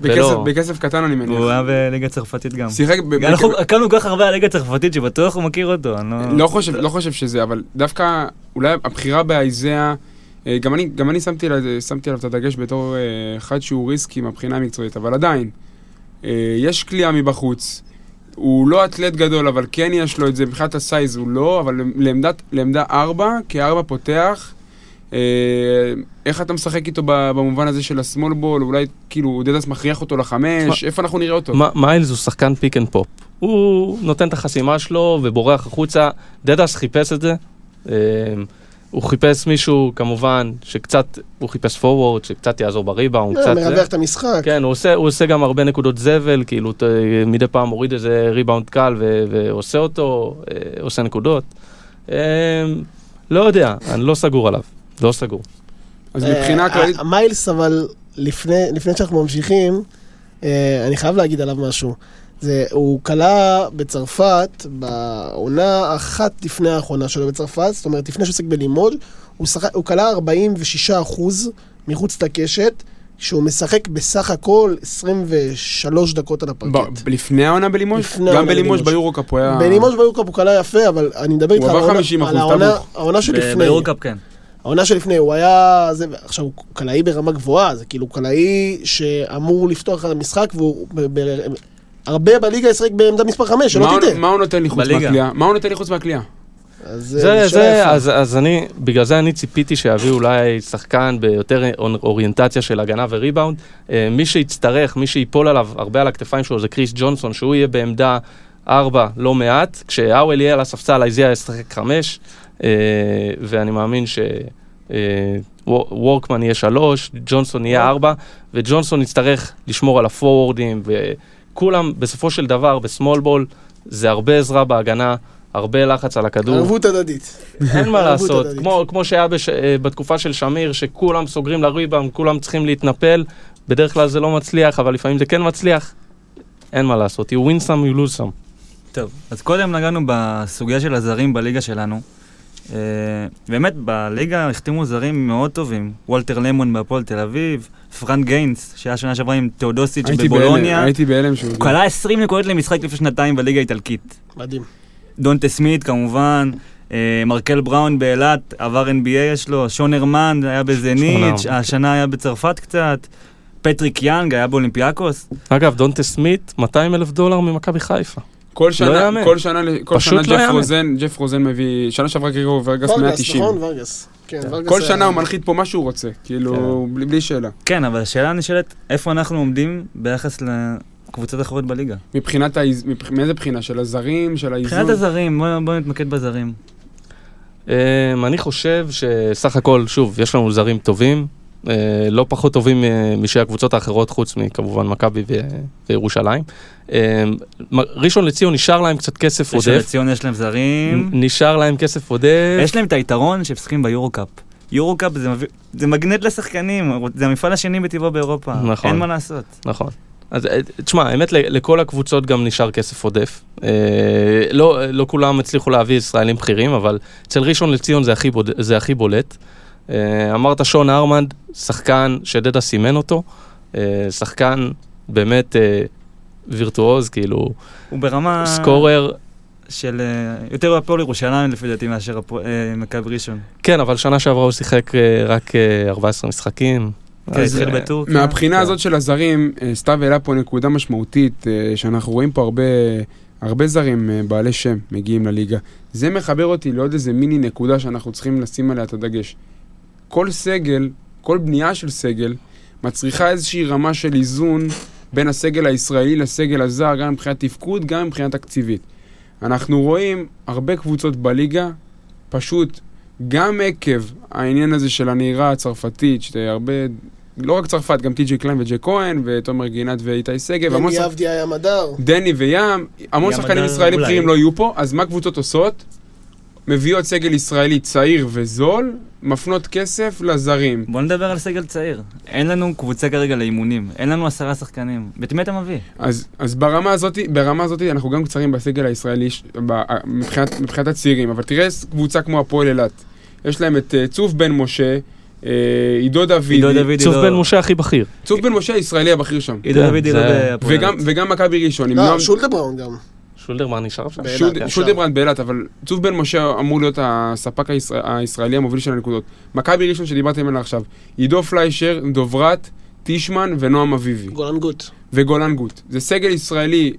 בכסף- ולא- בכסף קטן אני מניח. הוא היה בליגה צרפתית גם. שיחק ב... אנחנו עקבנו כל כך הרבה על ליגה צרפתית שבטוח הוא מכיר אותו. אני לא... לא חושב, לא חושב שזה, אבל דווקא אולי הבחירה באייזאה, אה, גם אני, גם אני שמתי, עליו- שמתי עליו את הדגש בתור אה, אחד שהוא ריסקי מהבחינה המקצועית, אבל עדיין, אה, יש קליעה מבחוץ. הוא לא אתלט גדול, אבל כן יש לו את זה, מבחינת ה size הוא לא, אבל לעמדת, לעמדה 4, כארבע פותח, איך אתה משחק איתו במובן הזה של ה small ball, אולי כאילו דדס מכריח אותו לחמש, איפה אנחנו נראה אותו? מיילס הוא שחקן pick and pop. הוא נותן את החסימה שלו ובורח החוצה. דדס חיפש את זה. אה, הוא חיפש מישהו, כמובן, שקצת, הוא חיפש forward, שקצת יעזור בריבאונד, אה, קצת... מרווח את המשחק. כן, הוא עושה, הוא עושה גם הרבה נקודות זבל, כאילו ת- מדי פעם מוריד איזה ריבאונד קל ו- ועושה אותו, אה, עושה נקודות. אה, לא יודע, אני לא סגור עליו, לא סגור. אז אה, מבחינה כללית... ה- מיילס, אבל לפני לפני שאנחנו ממשיכים, אה, אני חייב להגיד עליו משהו. זה, הוא כלה בצרפת, בעונה אחת לפני האחרונה שלו בצרפת, זאת אומרת, לפני שהוא עוסק בלימוד, הוא, שח... הוא כלה 46 אחוז מחוץ לקשת, שהוא משחק בסך הכל 23 דקות על הפרקט. ב- לפני העונה בלימוש? לפני גם העונה בלימוש בלימוש. ביורוקאפ הוא היה... בלימוד ביורקאפ הוא כלה יפה, אבל אני מדבר איתך הוא על עבר העונה- 50%, על העונה- שלפני. ביורקאפ כן. העונה שלפני, הוא היה... זה, עכשיו, הוא קלעי ברמה גבוהה, זה כאילו קלעי שאמור לפתוח על המשחק, והוא... ב, ב, הרבה בליגה ישחק בעמדה מספר 5, מה שלא תטעה. מה הוא נותן לי חוץ. מהקליעה? מה הוא נותן לי חוץ מהקליעה? אז זה, שאלה זה. אז, אז אני, בגלל זה אני ציפיתי שיביאו אולי שחקן ביותר אור- אוריינטציה של הגנה וריבאונד. אה, מי שיצטרך, מי שיפול עליו הרבה על הכתפיים שלו זה קריס ג'ונסון, שהוא יהיה בעמדה ארבע לא מעט, כשהאוול יהיה על הספסל, איזיה ישחק חמש, אה, ואני מאמין ש... אה, וו- וורקמן יהיה שלוש, ג'ונסון יהיה ארבע, וג'ונסון יצטרך לשמור על הפורוורדים, וכולם בסופו של דבר בסמול בול זה הרבה עזרה בהגנה, הרבה לחץ על הכדור. ערבות הדדית. אין מה לעשות. כמו, כמו שהיה בש, אה, בתקופה של שמיר, שכולם סוגרים לריבאונד, כולם צריכים להתנפל, בדרך כלל זה לא מצליח, אבל לפעמים זה כן מצליח, אין מה לעשות, you win some, you lose some. טוב, אז קודם נגענו בסוגיה של הזרים בליגה שלנו. אה, באמת, בליגה החתימו זרים מאוד טובים. וולטר למון בהפועל תל אביב, פרנק גיינס, שהיה שנה שעברה עם תאודוסיץ' בבולוניה. הייתי בהלם שהוא... הוא כלה 20 נקודות למשחק לפני שנתיים בליגה האיטלקית. מדהים. דונטה סמית כמובן, אה, מרקל בראון באילת, עבר NBA יש לו, שון הרמן היה בזניץ', השנה היה בצרפת קצת, פטריק יאנג היה באולימפיאקוס. אגב, דונטה סמית, 200 אלף דולר ממכבי חיפה. כל שנה, יאמן. כל שנה, כל פשוט שנה לא ג'ף. רוזן, ג'ף רוזן מביא, שנה שעברה קרירו ורגס ורגס, 190. נכון, ורגס. כן, ורגס כל היה- שנה הוא מנחית פה מה שהוא רוצה, כאילו, בלי בלי שאלה. כן, אבל השאלה הנשאלת, איפה אנחנו עומדים ביחס לקבוצות אחרות בליגה? מבחינת, האיז- מבח- מאיזה בחינה? של הזרים, של האיזון? מבחינת הזרים, בואו בוא נתמקד בזרים. אמ, אני חושב שסך הכל, שוב, יש לנו זרים טובים, אה, לא פחות טובים אה, משל הקבוצות האחרות, חוץ מכמובן מכבי ו- וירושלים. אמ, ראשון לציון נשאר להם קצת כסף ראשון עודף. לציון יש להם זרים. נשאר להם כסף עודף. יש להם את היתרון שהם משחקים ביורו-קאפ. יורו-קאפ זה מביא- זה מגנט לשחקנים, זה המפעל השני בטבעו באירופה. נכון. אין מה לעשות. נכון. אז אה, תשמע, האמת לכל הקבוצות גם נשאר כסף עודף. אה, לא, לא כולם הצליחו להביא ישראלים בכירים, אבל אצל ראשון לציון זה הכי, בוד... זה הכי בולט. אה, אמרת שון ארמנד, שחקן שדדה סימן אותו, אה, שחקן באמת וירטואוז, כאילו הוא ברמה סקורר, של אה, יותר הפועל ירושלים לפי דעתי מאשר אה, מכבי ראשון. כן, אבל שנה שעברה הוא שיחק אה, רק אה, 14 משחקים. כן, אז, התחיל בטורקיה. מהבחינה כן. הזאת של הזרים, סתיו העלה פה נקודה משמעותית, שאנחנו רואים פה הרבה, הרבה זרים בעלי שם מגיעים לליגה. זה מחבר אותי לעוד איזה מיני נקודה שאנחנו צריכים לשים עליה את הדגש. כל סגל, כל בנייה של סגל, מצריכה איזושהי רמה של איזון בין הסגל הישראלי לסגל הזר, גם מבחינת תפקוד, גם מבחינה תקציבית. אנחנו רואים הרבה קבוצות בליגה, פשוט, גם עקב העניין הזה של הנהירה הצרפתית, שהרבה, לא רק צרפת, גם טי.ג'י קליין וג'ק כהן, ותומר גינת ואיתי שגב, המון דני עבדיה היה מדר. דני וים, המון ים שחקנים הדר, ישראלים. בכירים לא יהיו פה, אז מה קבוצות עושות? מביאות סגל ישראלי צעיר וזול, מפנות כסף לזרים. בוא נדבר על סגל צעיר. אין לנו קבוצה כרגע לאימונים, אין לנו עשרה שחקנים. את מי אתה מביא? אז, אז ברמה הזאת, ברמה הזאת אנחנו גם קצרים בסגל הישראלי ש- ב, מבחינת, מבחינת הצעירים, אבל תראה קבוצה כמו הפועל אילת. יש להם את אה, צוף בן משה, אה, עידו דוידי צוף לא- בן משה הכי בכיר. צוף בן משה הישראלי הבכיר שם. עידו כן, לא בהפועל. וגם, וגם מכבי ראשון. לא, נועם- שולדבראון גם. שולדרמן נשאר שם? כן. שודברנד באילת, אבל צוף בן משה אמור להיות הספק הישראל, הישראלי המוביל של הנקודות. מכבי ראשון שדיברתם עליה עכשיו, עידו פליישר, דוברת, טישמן ונועם אביבי. גולן גוט. וגולן גוט. זה סגל ישראלי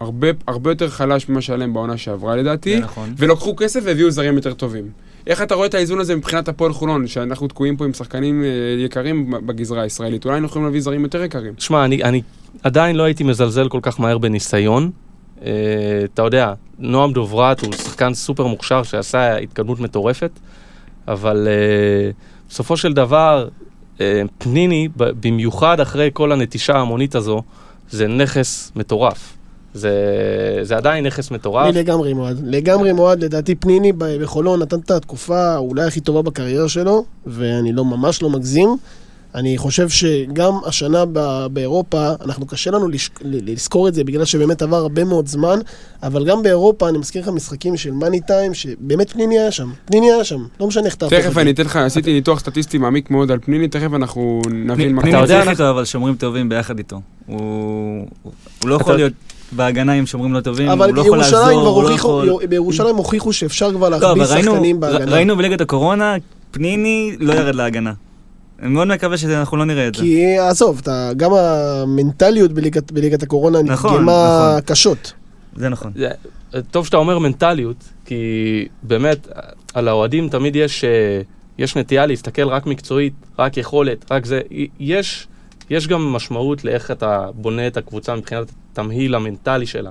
הרבה, הרבה יותר חלש ממה שהיה להם בעונה שעברה לדעתי, נכון. ולקחו כסף והביאו זרים יותר טובים. איך אתה רואה את האיזון הזה מבחינת הפועל חולון, שאנחנו תקועים פה עם שחקנים אה, יקרים בגזרה הישראלית? אולי אנחנו יכולים להביא זרים יותר יקרים. שמע, אני, אני עדיין לא הייתי מזלזל כל כך מהר בניסיון. Uh, אתה יודע, נועם דוברת הוא שחקן סופר מוכשר שעשה התקדמות מטורפת, אבל uh, בסופו של דבר, uh, פניני, במיוחד אחרי כל הנטישה ההמונית הזו, זה נכס מטורף. זה, זה עדיין נכס מטורף. אני לגמרי מועד. לגמרי מועד, לדעתי פניני בחולון נתן את התקופה אולי הכי טובה בקריירה שלו, ואני לא ממש לא מגזים. אני חושב שגם השנה ב- באירופה, אנחנו קשה לנו לזכור את זה בגלל שבאמת עבר הרבה מאוד זמן, אבל גם באירופה, אני מזכיר לך משחקים של מאני טיים, שבאמת פניני היה שם. פניני היה שם, לא משנה איך תהפוך את תכף. אני אתן לך, עשיתי ניתוח סטטיסטי מעמיק מאוד על פניני, תכף אנחנו נבין מה אתה יודע, איתו, אבל שומרים טובים ביחד איתו. הוא הוא לא יכול אתה- להיות בהגנה עם שומרים לא טובים, הוא אבל לא יכול לעזור, הוא לא יכול... בירושלים הוכיחו שאפשר כבר לא, אבל להכביס ראינו- שחקנים בהגנה. ראינו בליגת הקורונה, פניני לא ירד להגנה. אני מאוד מקווה שאנחנו לא נראה את זה. כי עזוב, אתה, גם המנטליות בליגת, בליגת הקורונה נכון, נפגמה נכון. קשות. זה נכון. זה- טוב שאתה אומר מנטליות, כי באמת, על האוהדים תמיד יש, אה, יש נטייה להסתכל רק מקצועית, רק יכולת, רק זה. יש, יש גם משמעות לאיך אתה בונה את הקבוצה מבחינת התמהיל המנטלי שלה.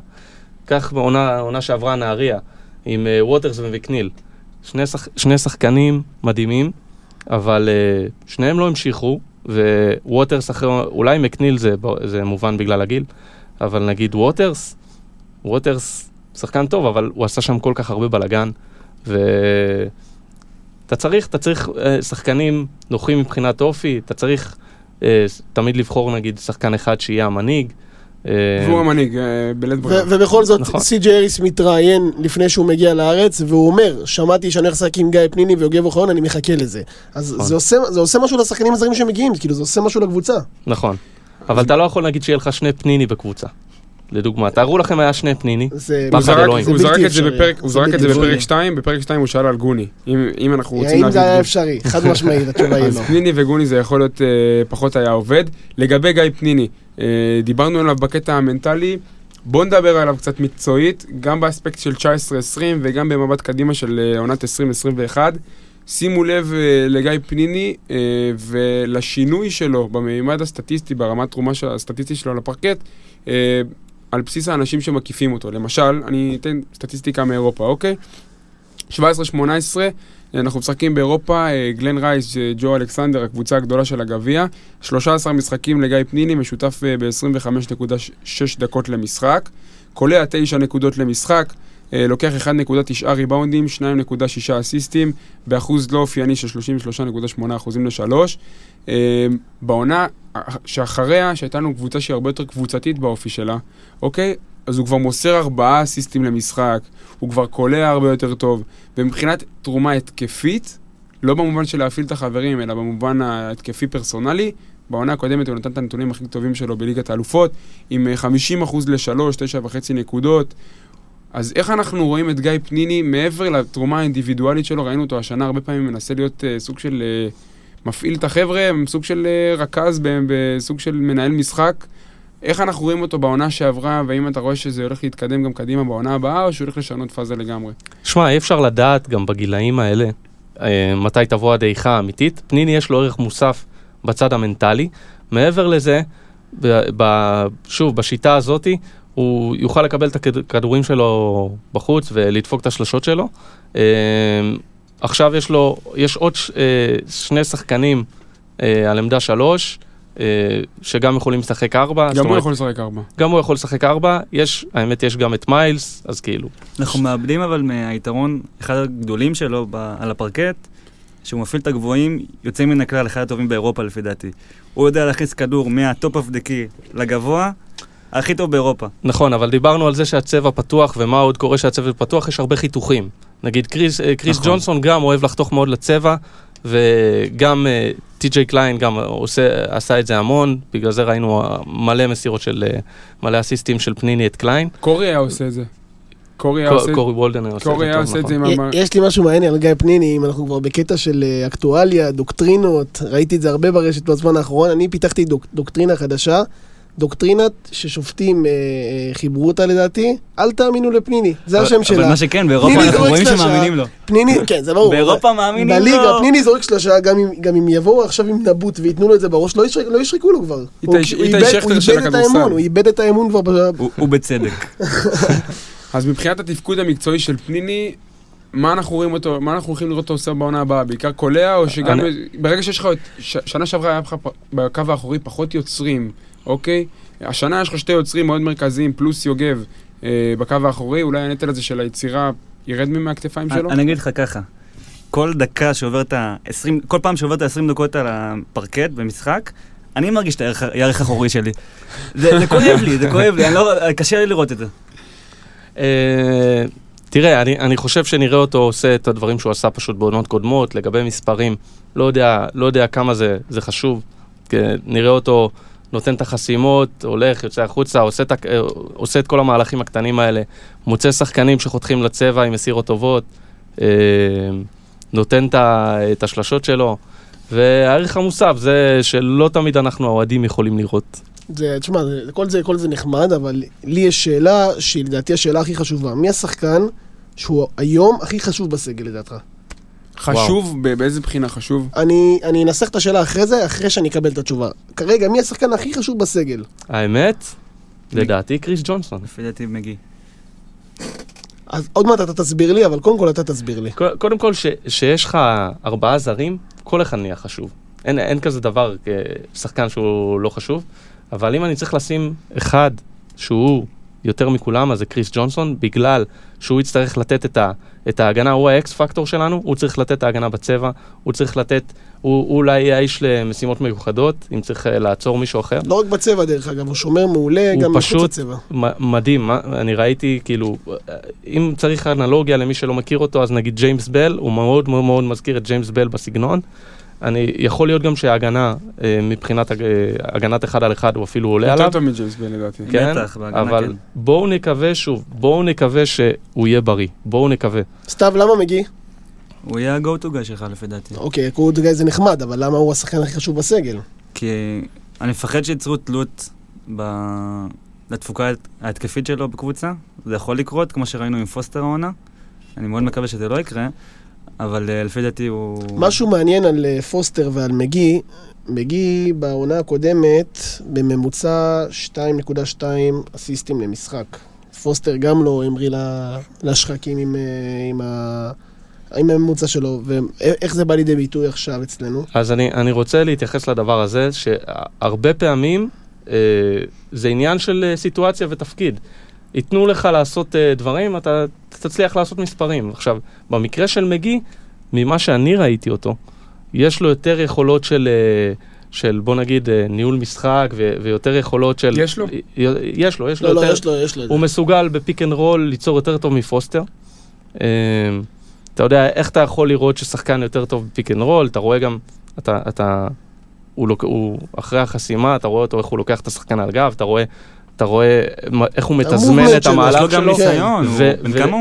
קח בעונה שעברה נהריה, עם אה, ווטרס וויקניל. שני, שח, שני שחקנים מדהימים, אבל אה, שניהם לא המשיכו, וווטרס אחרי, אולי מקניל זה, זה מובן בגלל הגיל, אבל נגיד ווטרס, ווטרס שחקן טוב, אבל הוא עשה שם כל כך הרבה בלאגן, ואתה צריך, אתה צריך אה, שחקנים נוחים מבחינת אופי, אתה צריך אה, תמיד לבחור נגיד שחקן אחד שיהיה המנהיג. אה, והוא המנהיג, אה, בלית ברירה. ובכל זאת, נכון. סי.ג'י אריס מתראיין לפני שהוא מגיע לארץ, והוא אומר, שמעתי שאני הולך לשחק עם גיא פניני ויוגב אוחיון, אני מחכה לזה. אז נכון. זה עושה, זה עושה משהו לשחקנים הזרים שמגיעים, כאילו זה עושה משהו לקבוצה. נכון. אבל אתה לא יכול להגיד שיהיה לך שני פניני בקבוצה. לדוגמה, תארו לכם היה שני פניני. פחד הוא זרק- אלוהים. הוא זה זרק את זה. בפרק, הוא זרק את זה בפרק אפשרי. 2, בפרק 2 הוא שאל על גוני. אם אנחנו רוצים האם להביא... זה היה אפשרי? חד משמעית, התשובה היא *laughs* אז לא. פניני וגוני זה יכול להיות אה, פחות היה עובד. לגבי גיא פניני, דיברנו עליו בקטע המנטלי, בואו נדבר עליו קצת מקצועית, גם באספקט של 19-20 וגם במבט קדימה של אה, עונת 2021. שימו לב אה, לגיא פניני אה, ולשינוי שלו במימד הסטטיסטי, ברמת תרומה הסטטיסטית שלו לפרקט, אה, על בסיס האנשים שמקיפים אותו. למשל, אני אתן סטטיסטיקה מאירופה, אוקיי? 17-18, אנחנו משחקים באירופה, אה, גלן רייס, אה, ג'ו אלכסנדר, הקבוצה הגדולה של הגביע, 13 משחקים לגיא פניני, משותף אה, ב-25.6 דקות למשחק, קולע 9 נקודות למשחק, לוקח 1.9 ריבאונדים, 2.6 אסיסטים, באחוז לא אופייני של 33.8 אחוזים לשלוש. בעונה שאחריה, שהייתה לנו קבוצה שהיא הרבה יותר קבוצתית באופי שלה, אוקיי? אז הוא כבר מוסר ארבעה אסיסטים למשחק, הוא כבר קולע הרבה יותר טוב, ומבחינת תרומה התקפית, לא במובן של להפעיל את החברים, אלא במובן ההתקפי פרסונלי, בעונה הקודמת הוא נתן את הנתונים הכי טובים שלו בליגת האלופות, עם אה, 50% ל-3, 9.5 נקודות. אז איך אנחנו רואים את גיא פניני, מעבר לתרומה האינדיבידואלית שלו, ראינו אותו השנה הרבה פעמים מנסה להיות uh, סוג של uh, מפעיל את החבר'ה, סוג של uh, רכז, בסוג של מנהל משחק. איך אנחנו רואים אותו בעונה שעברה, והאם אתה רואה שזה הולך להתקדם גם קדימה בעונה הבאה, או שהוא הולך לשנות פאזה לגמרי? שמע, אי אפשר לדעת גם בגילאים האלה אה, מתי תבוא הדעיכה האמיתית. פניני יש לו ערך מוסף בצד המנטלי. מעבר לזה, ב, ב, שוב, בשיטה הזאתי, הוא יוכל לקבל את הכדורים שלו בחוץ ולדפוק את השלשות שלו. אה, עכשיו יש לו, יש עוד ש, אה, שני שחקנים אה, על עמדה שלוש, שגם יכולים לשחק ארבע. גם הוא יכול לשחק ארבע. גם הוא יכול לשחק ארבע, יש, האמת יש גם את מיילס, אז כאילו, אנחנו מאבדים אבל מהיתרון, אחד הגדולים שלו ב- על הפרקט, שהוא מפעיל את הגבוהים, יוצא מן הכלל, אחד הטובים באירופה לפי דעתי. הוא יודע להכניס כדור מה top of the key לגבוה, הכי טוב באירופה. נכון, אבל דיברנו על זה שהצבע פתוח, ומה עוד קורה שהצבע פתוח? יש הרבה חיתוכים. נגיד קריס, אה, קריס נכון. ג'ונסון גם אוהב לחתוך מאוד לצבע, וגם אה, טי.ג'יי קליין גם עושה, עשה את זה המון, בגלל זה ראינו מלא מסירות של, מלא אסיסטים של פניני את קליין. קורי היה עושה את זה. קורי היה עושה קורי וולדן היה עושה את קורי זה היה טוב, עושה את זה נכון. עם... המ- יש לי משהו מעניין על גיא פניני, אם אנחנו כבר בקטע של אה, אקטואליה, דוקטרינות, ראיתי את זה הרבה ברשת בזמן האחרון, אני פיתחתי דוק, דוקטרינה חדשה, דוקטרינת ששופטים אה, אה, חיברו אותה לדעתי, אל תאמינו לפניני, זה אבל- השם אבל שלה. מה שכן, באירופה אנחנו רואים שלושה. שמאמינים לו. פניני, כן, זה ברור. באירופה מאמינים לו. בליגה, פניני זורק שלושה, גם אם, גם אם יבואו עכשיו עם נבוט וייתנו לו את זה בראש, לא, ישרק, לא ישרקו לו כבר. הוא, איתי- שכטר הוא של איבד את הכדורסל. האמון, הוא איבד את האמון כבר. הוא- הוא בצדק. *laughs* אז מבחינת התפקוד המקצועי של פניני, מה אנחנו רואים אותו, מה אנחנו הולכים לראות אותו עושה בעונה הבאה? בעיקר קולע, או שגם אני- ברגע שיש לך, ש- שנה שעברה היה לך בקו האחורי פחות יוצרים, אוקיי? השנה יש לך שתי יוצרים מאוד מרכזיים, פלוס יוגב אה, בקו האחורי, אולי הנטל הזה של היצירה ירד מהכתפיים שלו? אני אגיד לך ככה, כל דקה שעובר את ה-20, כל פעם שעובר את ה-20 דקות על הפרקט במשחק, אני מרגיש את הערך האחורי שלי. זה זה כואב לי, זה כואב לי, אני לא- קשה לי לראות את זה. אה, תראה, אני, אני חושב שנראה אותו עושה את הדברים שהוא עשה פשוט בעונות קודמות, לגבי מספרים, לא יודע, לא יודע כמה זה, זה חשוב. כי נראה אותו נותן את החסימות, הולך, יוצא החוצה, עושה את, אה, עושה את כל המהלכים הקטנים האלה, מוצא שחקנים שחותכים לצבע עם מסירות טובות, אה, נותן את, השלשות שלו, והערך המוסף זה שלא תמיד אנחנו האוהדים יכולים לראות. זה, תשמע, כל זה, כל זה נחמד, אבל לי יש שאלה שהיא לדעתי השאלה הכי חשובה. מי השחקן שהוא היום הכי חשוב בסגל לדעתך? חשוב, ב- באיזה בחינה חשוב? אני, אני אנסח את השאלה אחרי זה, אחרי שאני אקבל את התשובה. כרגע, מי השחקן הכי חשוב בסגל? האמת, לדעתי קריס ג'ונסון. לפי דעתי מגי. אז עוד מעט אתה תסביר לי, אבל קודם כל אתה תסביר לי. קו- קודם כל, ש- שיש לך ארבעה זרים, כל אחד נהיה חשוב. אין, אין כזה דבר, אה, שחקן שהוא לא חשוב, אבל אם אני צריך לשים אחד שהוא יותר מכולם, אז זה קריס ג'ונסון, בגלל שהוא יצטרך לתת את, ה, את ההגנה, הוא האקס פקטור שלנו, הוא צריך לתת את ההגנה בצבע, הוא צריך לתת, הוא, הוא אולי יהיה האיש למשימות מיוחדות, אם צריך אה, לעצור מישהו אחר. לא רק בצבע דרך אגב, הוא שומר מעולה הוא גם מחוץ פשוט- לצבע. מ- מדהים, מה- אני ראיתי, כאילו, אם צריך אנלוגיה למי שלא מכיר אותו, אז נגיד ג'יימס בל, הוא מאוד מאוד מאוד מזכיר את ג'יימס בל בסגנון. אני, יכול להיות גם שההגנה, אה, מבחינת הג- הגנת אחד על אחד, הוא אפילו עולה יותר עליו. טוב מג'יימס בל לדעתי. כן, בטח, בהגנה אבל כן. בואו נקווה שוב, בואו נקווה שהוא יהיה בריא, בואו נקווה. סתיו, למה מגי? הוא יהיה ה-go to guy שלך לפי דעתי. אוקיי, go-to guy זה נחמד, אבל למה הוא השחקן הכי חשוב בסגל? כי אני מפחד שייצרו תלות ב... לתפוקה ההת- ההתקפית שלו בקבוצה. זה יכול לקרות, כמו שראינו עם פוסטר העונה. אני מאוד מקווה שזה לא יקרה, אבל אה, לפי דעתי הוא... משהו מעניין על אה, פוסטר ועל מגי, מגי בעונה הקודמת בממוצע 2.2 אסיסטים למשחק. פוסטר גם לא המריא לשחקים עם, אה, עם, ה... עם הממוצע שלו, ואיך זה בא לידי ביטוי עכשיו אצלנו? אז אני, אני רוצה להתייחס לדבר הזה, שהרבה פעמים אה, זה עניין של סיטואציה ותפקיד. ייתנו לך לעשות אה, דברים, אתה תצליח לעשות מספרים. עכשיו, במקרה של מגי, ממה שאני ראיתי אותו, יש לו יותר יכולות של, אה, של בוא נגיד, אה, ניהול משחק, ו- ויותר יכולות של... יש לו? י- יש לו, יש לו לא, לא, יותר... יש לו, יש לו את זה. הוא מסוגל ב pick and roll ליצור יותר טוב מפוסטר. אה, אתה יודע, איך אתה יכול לראות ששחקן יותר טוב ב pick and roll, אתה רואה גם, אתה, אתה, הוא, look, הוא אחרי החסימה, אתה רואה אותו איך הוא לוקח את השחקן על גב, אתה רואה, אתה רואה איך הוא מתזמן ה movement את המהלך שלו.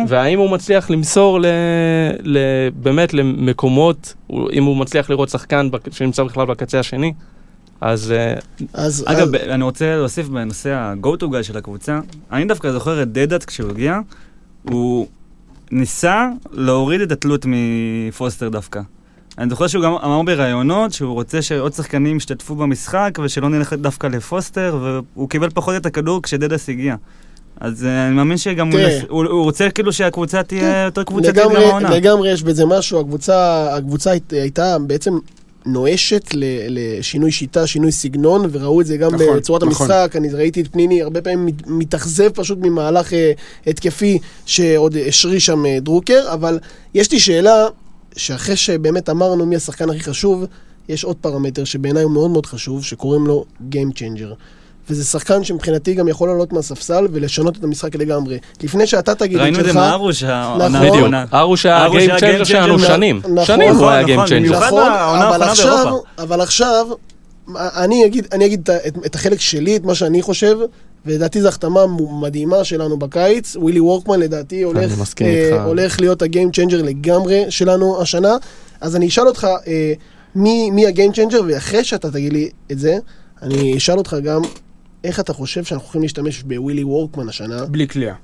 והאם הוא מצליח למסור ל, ל, באמת למקומות, אם הוא מצליח לראות שחקן שנמצא בכלל בקצה השני, אז אה, אז, אגב, אז, אני רוצה להוסיף בנושא ה-go to guy של הקבוצה. אני דווקא זוכר את דדאט כשהוא הגיע, הוא ניסה להוריד את התלות מפוסטר דווקא. אני זוכר שהוא גם אמר בראיונות שהוא רוצה שעוד שחקנים ישתתפו במשחק ושלא נלך דווקא לפוסטר, והוא קיבל פחות את הכדור כשדדס הגיע. אז אה, אני מאמין שגם הוא, תראה. נס... הוא, הוא רוצה כאילו שהקבוצה תהיה כן. יותר קבוצתית גם העונה. לגמרי יש בזה משהו, הקבוצה, הקבוצה היית- הייתה בעצם נואשת ל- לשינוי שיטה, שינוי סגנון, וראו את זה גם נכון, בצורת נכון. המשחק. אני ראיתי את פניני הרבה פעמים מת- מתאכזב פשוט ממהלך אה, התקפי שעוד השריש שם אה, דרוקר, אבל יש לי שאלה, שאחרי שבאמת אמרנו מי השחקן הכי חשוב, יש עוד פרמטר שבעיניי הוא מאוד מאוד חשוב, שקוראים לו Game Changer. וזה שחקן שמבחינתי גם יכול לעלות מהספסל ולשנות את המשחק לגמרי. לפני שאתה תגיד את ראינו את שלך... זה מארוש, העונה נכון. בדיוק, האחרונה. ארוש היה ארוש ה game changer שלנו. שנים. נכון, שנים הוא היה נכון, game changer. נכון, בעונה אבל עכשיו. אבל עכשיו, אני אגיד, אני אגיד את, ה- את, את החלק שלי, את מה שאני חושב, ולדעתי זו החתמה מדהימה שלנו בקיץ. ווילי וורקמן לדעתי הולך, אה. הולך להיות ה game changer לגמרי שלנו השנה. אז אני אשאל אותך, אה, מי, מי ה game changer, ואחרי שאתה תגיד לי את זה, אני אשאל אותך גם, איך אתה חושב שאנחנו יכולים להשתמש בווילי וורקמן השנה, בלי קליעה.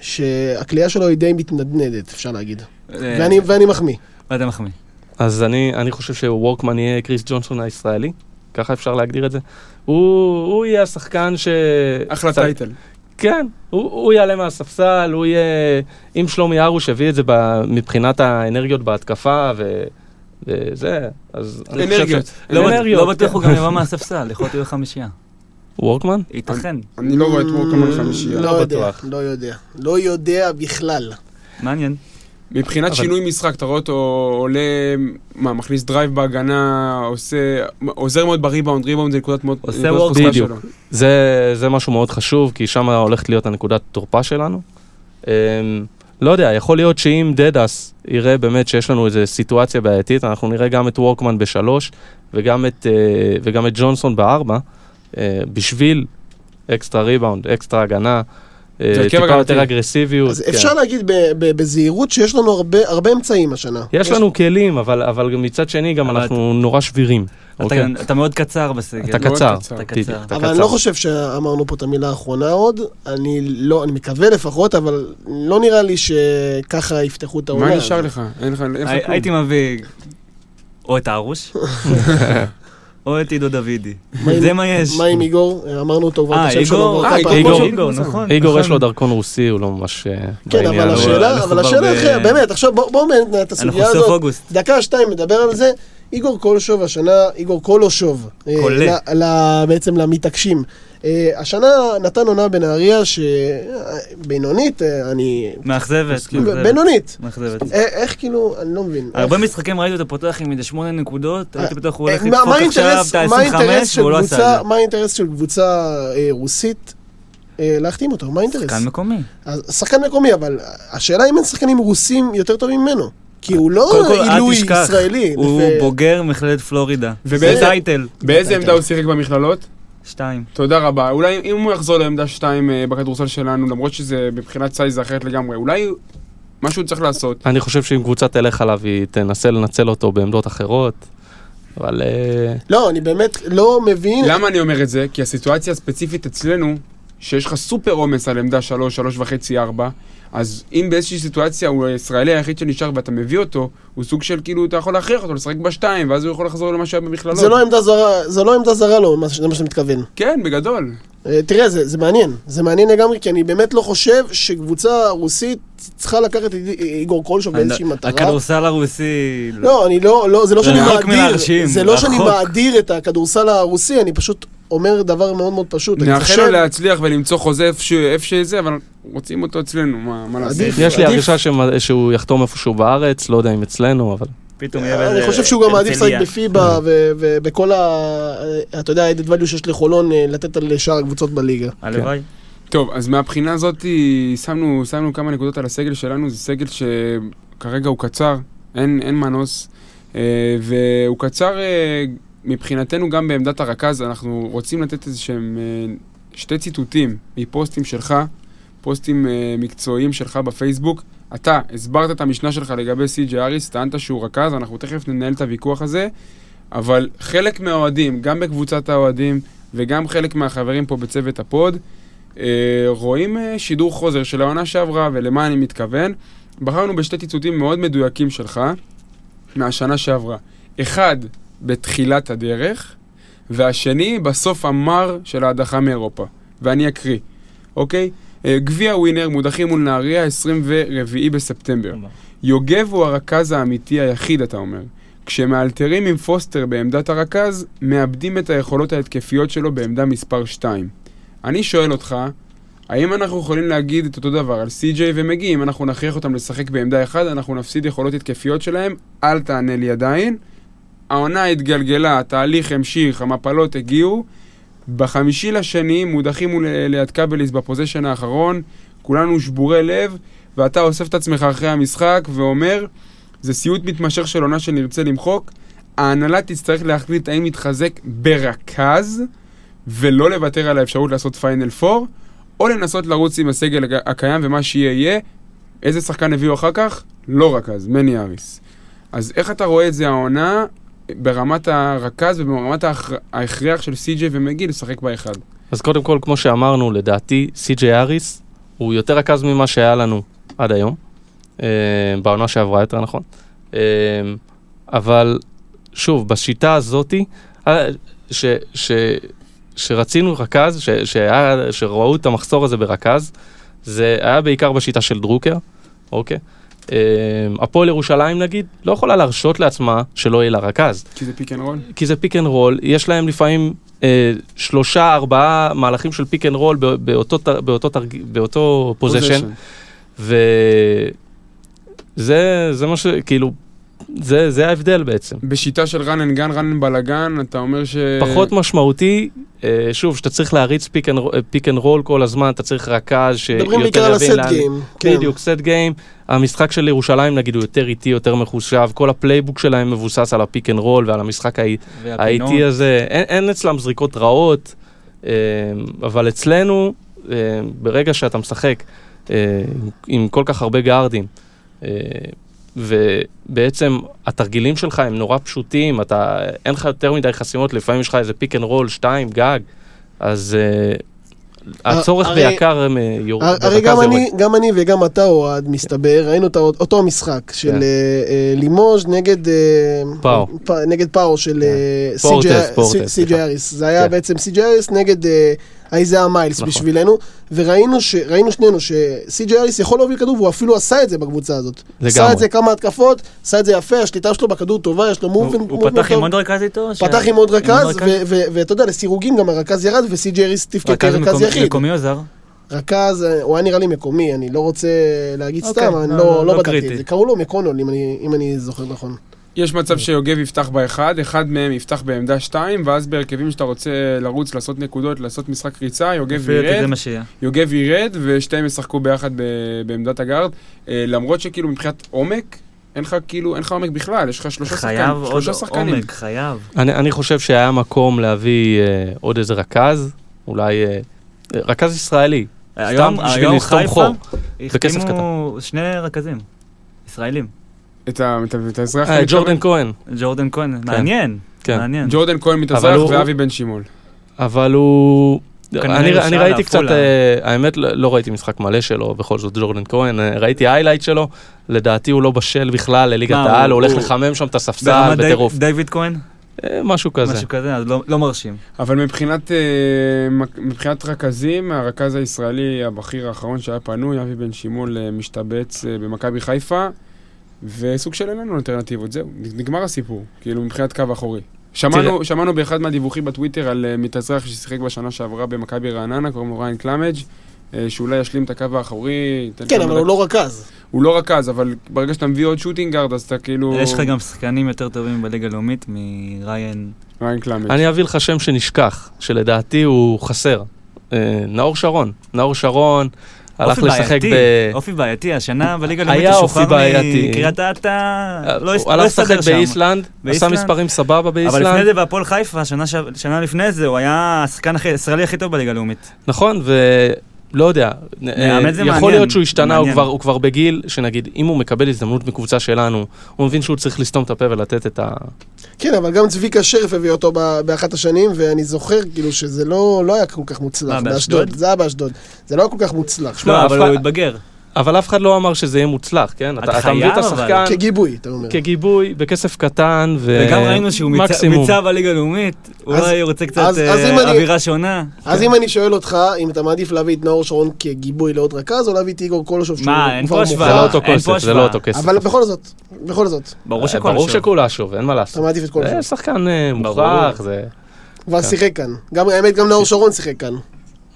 שהקליעה שלו היא די מתנדנדת, אפשר להגיד. אה, ואני, ואני מחמיא. ואתה מחמיא. אז אני, אני חושב שוורקמן יהיה קריס ג'ונסון הישראלי, ככה אפשר להגדיר את זה. הוא, הוא יהיה השחקן ש... אחלה קצת- טייטל. כן, הוא, הוא יעלה מהספסל, הוא יהיה... אם שלומי ארוש הביא את זה ב, מבחינת האנרגיות בהתקפה ו, וזה, אז אנרגיות. ש... לא אנרגיות, לא בטוח כן. הוא גם יבוא מהספסל, יכול להיות הוא חמישייה. וורקמן? ייתכן. אני לא רואה את וורקמן חמישייה. לא לא יודע, בטוח. לא יודע. לא יודע בכלל. מעניין. מבחינת אבל- שינוי משחק, אתה רואה אותו עולה, מה, מכניס drive בהגנה, עושה, עוזר מאוד בריבאונד, ריבאונד זה נקודת מאוד, עושה חוזקה בדיוק. זה, זה משהו מאוד חשוב, כי שם הולכת להיות הנקודת תורפה שלנו. אמ, לא יודע, יכול להיות שאם דדס יראה באמת שיש לנו איזו סיטואציה בעייתית, אנחנו נראה גם את וורקמן בשלוש וגם את, אה, וגם את ג'ונסון בארבע, אה, בשביל אקסטרה ריבאונד, אקסטרה הגנה, טיפה הגנתי. יותר אגרסיביות. אז כן. אפשר להגיד ב- ב- בזהירות שיש לנו הרבה, הרבה אמצעים השנה. יש לנו כלים, אבל, אבל גם מצד שני גם אבל אנחנו נורא שבירים. אתה- אוקיי? אתה מאוד קצר בסגל. אתה קצר, קצר. אתה קצר. אתה אבל אני. לא חושב שאמרנו פה את המילה האחרונה עוד. אני לא, אני מקווה לפחות, אבל לא נראה לי שככה יפתחו את העונה. מה נשאר לך? אין לך אין לך הי- כלום. הייתי מביא או את הארוש, *laughs* או את עידו דוידי. זה מה יש. מה עם איגור? אמרנו אותו כבר את אה, השם שלו. איגור, כבר אה, כמה איגור. איגור, נכון. איגור יש נכון. לו דרכון רוסי, הוא לא ממש אה, כן. אבל השאלה, אנחנו אבל השאלה אחרת, באמת, עכשיו בואו בוא ננהל את אנחנו הסוגיה סוף הזאת. אוגוסט. דקה, שתיים, נדבר על זה. איגור קולשוב השנה, איגור קולושוב, אה, בעצם למתעקשים. אה, השנה נתן עונה בנהריה שבינונית, אני... מאכזבת. מאכזבת. בינונית. מאכזבת. אה, איך כאילו, אני לא מבין. הרבה איך- משחקים ראיתי אותו פותח עם איזה שמונה נקודות, הייתי בטוח הוא אה, הולך לדפוק עכשיו את מה האינטרס ה-25 של והוא לא עשה את זה. מה האינטרס של קבוצה אה, רוסית אה, להחתים אותו? מה האינטרס? שחקן מקומי. אז שחקן מקומי, אבל השאלה אם אין שחקנים רוסים יותר טובים ממנו. כי הוא לא עילוי ישראלי. הוא בוגר מכללת פלורידה. ובאיזה- עמדה הוא שיחק במכללות? שתיים. תודה רבה. אולי אם הוא יחזור לעמדה 2 בכדורסל שלנו, למרות שזה מבחינת סייז זה אחרת לגמרי, אולי משהו צריך לעשות. אני חושב שאם קבוצה תלך עליו, היא תנסה לנצל אותו בעמדות אחרות, אבל... אה, לא, אני באמת לא מבין. למה אני אומר את זה? כי הסיטואציה הספציפית אצלנו, שיש לך סופר עומס על עמדה 3, 3 וחצי, 4, אז אם באיזושהי סיטואציה הוא הישראלי היחיד שנשאר ואתה מביא אותו, הוא סוג של כאילו, אתה יכול להכריח אותו לשחק בשתיים, ואז הוא יכול לחזור למה שהיה במכללות. זה לא עמדה זרה, זה לא עמדה זרה לו, זה מה שאתה מתכוון. כן, בגדול. אה, תראה, זה, זה מעניין. זה מעניין לגמרי, כי אני באמת לא חושב שקבוצה רוסית צריכה לקחת את איגור קולשוב באיזושהי מטרה. הכדורסל הרוסי... לא, אני לא, לא, זה לא שאני מאדיר, זה לא שאני. מאדיר את הכדורסל הרוסי, אני פשוט אומר דבר מאוד מאוד פשוט. אני נאחל חושב- לו להצליח ולמצוא חוזה איפה שזה, אבל רוצים אותו אצלנו, מה מה לעשות? יש לי. הרגשה שהוא יחתום איפשהו בארץ, לא יודע אם אצלנו, אבל... פתאום יהיה אני חושב שהוא גם מעדיף לשחק. בפיבה ו- ובכל ה... אתה יודע, האדד value שיש לחולון אה, לתת על שאר הקבוצות בליגה. הלוואי. טוב, אז מהבחינה הזאת שמנו, שמנו כמה נקודות על הסגל שלנו, זה סגל שכרגע הוא קצר, אין, אין מנוס, אה, והוא קצר אה, מבחינתנו גם בעמדת הרכז, אנחנו רוצים לתת איזה שהם אה, שתי ציטוטים מפוסטים שלך, פוסטים אה, מקצועיים שלך בפייסבוק. אתה הסברת את המשנה שלך לגבי סי.ג'י אריס, טענת שהוא רכז, אנחנו תכף ננהל את הוויכוח הזה, אבל חלק מהאוהדים, גם בקבוצת האוהדים וגם חלק מהחברים פה בצוות הפוד, אה, רואים שידור חוזר של העונה שעברה, ולמה אני מתכוון? בחרנו בשתי ציטוטים מאוד מדויקים שלך מהשנה שעברה. אחד, בתחילת הדרך, והשני, בסוף המר של ההדחה מאירופה. ואני אקריא, אוקיי? אה, גביע ווינר מודחים מול נהריה, 24 בספטמבר. יוגב הוא הרכז האמיתי היחיד, אתה אומר. כשמאלתרים עם פוסטר בעמדת הרכז, מאבדים את היכולות ההתקפיות שלו בעמדה מספר 2. אני שואל אותך, האם אנחנו יכולים להגיד את אותו דבר על סי.ג'יי ומגי, אם אנחנו נכריח אותם לשחק בעמדה אחת, אנחנו נפסיד יכולות התקפיות שלהם? אל תענה לי עדיין. העונה התגלגלה, התהליך המשיך, המפלות הגיעו. בחמישי לשני מודחים מול ליד קבליס בפוזיישן האחרון, כולנו שבורי לב, ואתה אוסף את עצמך אחרי המשחק ואומר, זה סיוט מתמשך של עונה שנרצה למחוק, ההנהלה תצטרך להחליט האם להתחזק ברכז, ולא לוותר על האפשרות לעשות פיינל 4, או לנסות לרוץ עם הסגל הקיים ומה שיהיה יהיה. איזה שחקן הביאו אחר כך? לא רכז, מני אריס. אז איך אתה רואה את זה העונה ברמת הרכז וברמת ההכר- ההכרח של סי.ג'יי ומגי לשחק באחד? אז קודם כל, כמו שאמרנו, לדעתי, סי.ג'יי אריס הוא יותר רכז ממה שהיה לנו עד היום, אה, בעונה שעברה יותר נכון. אה, אבל שוב, בשיטה הזאתי, אה, ש, ש, שרצינו רכז, ש, שהיה, שראו את המחסור הזה ברכז, זה היה בעיקר בשיטה של דרוקר, אוקיי? אה, הפועל ירושלים נגיד, לא יכולה להרשות לעצמה שלא יהיה לה רכז. כי זה pick and roll? כי זה pick and roll, יש להם לפעמים אה, שלושה, ארבעה מהלכים של pick and roll באותו, באותו, תרג... באותו possession, וזה זה מה ש... זה, זה ההבדל בעצם. בשיטה של run and gun, run and בלאגן, אתה אומר ש... פחות משמעותי, אה, שוב, שאתה צריך להריץ pick and, roll כל הזמן, אתה צריך רכז שיותר מדברים בעיקר על יבין ה set game. כן. בדיוק, set game. המשחק של ירושלים נגיד הוא יותר איטי, יותר מחושב, כל ה playbook שלהם מבוסס על ה pick and roll ועל המשחק. האיטי הזה, אין, אין אצלם זריקות רעות, אה, אבל אצלנו, אה, ברגע שאתה משחק עם, כל כך הרבה גארדים, ובעצם התרגילים שלך הם נורא פשוטים, אתה, אין לך יותר מדי חסימות, לפעמים יש לך איזה pick and roll, שתיים, גג, אז אה, הצורך הרי- ביקר הם אה, יור- הרי גם יורד. אני, גם אני וגם אתה אוהד, מסתבר, ראינו את אותו המשחק של כן. אה, אה, לימוז' נגד... אה, פאו. פ- נגד פאו של אה, פורטס, סי.ג'י-. אריס. זה היה כן. בעצם סי.ג'י אריס נגד אה, אייזאה מיילס נכון. בשבילנו, וראינו ש- שנינו שסי.ג'י אריס יכול להוביל כדור, והוא אפילו עשה את זה בקבוצה הזאת. עשה לגמרי. את זה כמה התקפות, עשה את זה יפה, השליטה שלו בכדור טובה, יש לו הוא מובמנט הוא פתח עם עוד רכז איתו? ש- פתח עם עוד רכז, ואתה יודע, לסירוגין גם הרכז ירד, וסי.ג'י אריס תפקד רכז כרכז יחיד. רכז, אה, הוא היה נראה לי מקומי, אני לא רוצה להגיד אוקיי, סתם, אני לא- לא, לא לא בדקתי. את זה. קראו לו מקונול, אם אני, אם אני זוכר נכון. יש מצב שיוגב יפתח באחד, אחד מהם יפתח בעמדה שתיים, ואז בהרכבים שאתה רוצה לרוץ, לעשות נקודות, לעשות משחק ריצה, יוגב ירד. יוגב ירד, ושתיהם ישחקו ביחד ב- בעמדת הגארד. אה, למרות שכאילו מבחינת עומק, אין לך כאילו, אין לך עומק בכלל, יש לך שלושה חייב שחקנים, עוד שלושה שחקנים. עומק, חייב. אני, אני חושב שהיה מקום להביא אה, עוד איזה רכז, אולי אה, רכז ישראלי. היום בשביל היום לסתום חיפה חור, בכסף החתימו שני רכזים. ישראלים. את האזרח. אה, ג'ורדן. כהן, ג'ורדן כהן, מעניין. כן. מעניין. ג'ורדן כהן מתאזרח ואבי בן שמעון. אבל הוא... אני, אני ראיתי קצת. אה, האמת לא לא ראיתי משחק מלא שלו, בכל זאת ג'ורדן כהן, אה, ראיתי היילייט שלו, לדעתי הוא לא בשל בכלל לליגת העל, הוא- הוא הולך הוא- לחמם שם את הספסל בטירוף. דיוויד כהן? משהו כזה. משהו כזה, אז לא- לא מרשים. אבל מבחינת, מבחינת רכזים, הרכז הישראלי הבכיר האחרון שהיה פנוי, אבי בן אה, משתבץ במכבי חיפה, וסוג של אין לנו אלטרנטיבות, זהו, נגמר הסיפור, כאילו מבחינת קו אחורי. שמענו, שמענו באחד מהדיווחים בטוויטר על אה, מתאזרח ששיחק בשנה שעברה במכבי רעננה, קוראים לו ריין קלמג', אה, שאולי ישלים את הקו האחורי. כן, אבל הוא דק- לא רכז. הוא לא רכז, אבל ברגע שאתה מביא עוד שוטינגארד, אז אתה כאילו... יש לך גם שחקנים יותר טובים בליגה הלאומית מריין. ריין קלמג'. אני אביא לך שם שנשכח, שלדעתי הוא חסר. אה, נאור שרון. נאור שרון הלך לשחק ב... אופי בעייתי, השנה בליגה הלאומית הוא שוחרר. מקריית אתא, לא הס- הוא לא הלך לשחק הסתדר שם. באיסלנד, עשה באיסלנד? מספרים סבבה אבל לפני באיסלנד. זה בהפועל חיפה, שנה לפני זה, הוא היה השחקן הישראלי הכי טוב בליגה הלאומית. נכון, ולא יודע, מאמן זה יכול מעניין, להיות שהוא השתנה, הוא. כבר, הוא כבר בגיל, שנגיד, אם הוא מקבל הזדמנות מקבוצה שלנו, הוא מבין שהוא צריך לסתום את הפה ולתת את ה... כן, אבל גם צביקה שרף הביא אותו ב- באחת השנים, ואני זוכר כאילו שזה לא לא היה כל כך מוצלח. מה, באשדוד. זה היה באשדוד. זה לא היה כל כך מוצלח. שמע, לא, לא, אבל הוא התבגר. אבל אף אחד לא אמר שזה יהיה מוצלח, כן? אתה, אתה מביא את השחקן כגיבוי, אתה אומר. כגיבוי, בכסף קטן, ו... וגם ראינו שהוא מיצה- מקסימום. מיצה בליגה הלאומית, אולי הוא רוצה קצת אז- אז אה, אווירה שונה. אז אם אני שואל אותך, אם אתה מעדיף להביא את נאור שרון כגיבוי לעוד רכז, או להביא את איגור קולושוב שהוא מה, אין כבר פה מוכן? השוואה. זה לא אותו כסף, זה. לא אותו כסף. אבל בכל זאת, בכל זאת, ברור אה, השוב. שקולשוב, אין מה אתה לעשות. מעדיף את זה קולושוב. שחקן אה. מוכרח, זה... כבר שיחק כאן. גם, האמת, גם נאור שרון שיחק כאן.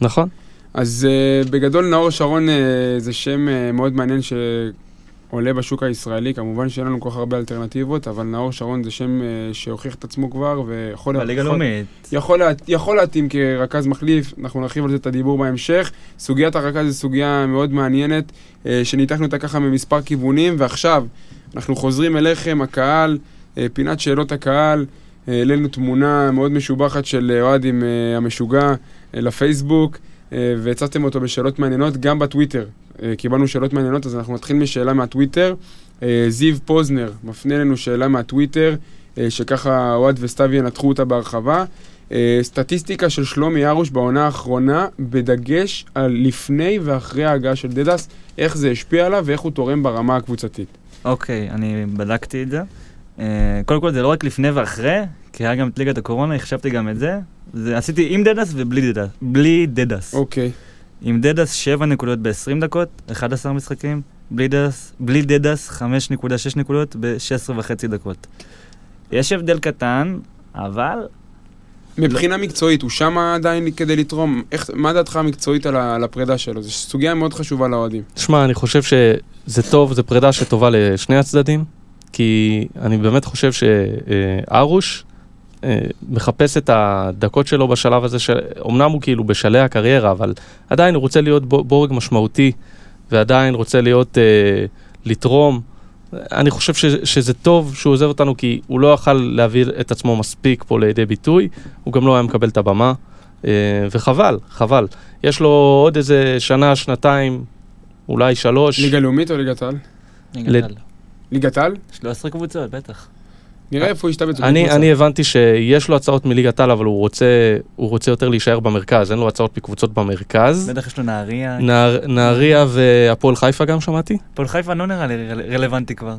נכון. אז uh, בגדול נאור שרון uh, זה שם uh, מאוד מעניין שעולה בשוק הישראלי, כמובן שאין לנו כל כך הרבה אלטרנטיבות, אבל נאור שרון זה שם uh, שהוכיח את עצמו כבר, ויכול בליגה יכול- הלאומית. יכול, לה, יכול להתאים כרכז מחליף, אנחנו נרחיב על זה את הדיבור בהמשך. סוגיית הרכז זו סוגיה מאוד מעניינת, uh, שניתחנו אותה ככה ממספר כיוונים, ועכשיו אנחנו חוזרים אליכם, הקהל, uh, פינת שאלות הקהל. העלינו תמונה מאוד משובחת של אוהד עם המשוגע לפייסבוק, אה, והצגתם אותו בשאלות מעניינות, גם בטוויטר. אה, קיבלנו שאלות מעניינות, אז אנחנו נתחיל משאלה מהטוויטר. אה, זיו פוזנר מפנה לנו שאלה מהטוויטר, שככה אוהד וסתיו ינתחו אותה בהרחבה. סטטיסטיקה של שלומי ארוש בעונה האחרונה, בדגש על לפני ואחרי ההגעה של דדס, איך זה השפיע עליו ואיך הוא תורם ברמה הקבוצתית. אוקיי, אני בדקתי את זה. קודם כל זה לא רק לפני ואחרי, כי היה גם את ליגת הקורונה, החשבתי גם את זה. זה עשיתי עם דדס ובלי דדס. בלי דדס. אוקיי. עם דדס 7 נקודות ב-20 דקות, 11 משחקים. בלי דדס, בלי דדס 5.6 נקודות ב-16 וחצי דקות. יש הבדל קטן, אבל מבחינה מקצועית, הוא שם עדיין כדי לתרום? איך, מה דעתך המקצועית על, על הפרידה שלו? זו סוגיה מאוד חשובה לאוהדים. שמע, אני חושב שזה טוב, זו פרידה שטובה לשני הצדדים, כי אני באמת חושב שארוש אה, מחפש את הדקות שלו בשלב הזה, של... אמנם הוא כאילו בשלהי הקריירה, אבל עדיין הוא רוצה להיות בורג משמעותי, ועדיין רוצה להיות, אה, לתרום. אני חושב ש, שזה טוב שהוא עוזב אותנו, כי הוא לא יכל להביא את עצמו מספיק פה לידי ביטוי, הוא גם לא היה מקבל את הבמה, אה, וחבל, חבל. יש לו עוד איזה שנה, שנתיים, אולי שלוש. ליגה לאומית או ליגת על? ל- ליגת על. ליגת על? 13 קבוצות, בטח. נראה איפה הוא ישתבץ. אני. אני הבנתי שיש לו הצעות מליגת העל, אבל הוא רוצה, הוא רוצה יותר להישאר במרכז, אין לו הצעות מקבוצות במרכז. בטח יש לו נהריה. נהר, נהריה והפועל חיפה גם שמעתי? הפועל חיפה לא נראה לי רל- רלוונטי כבר.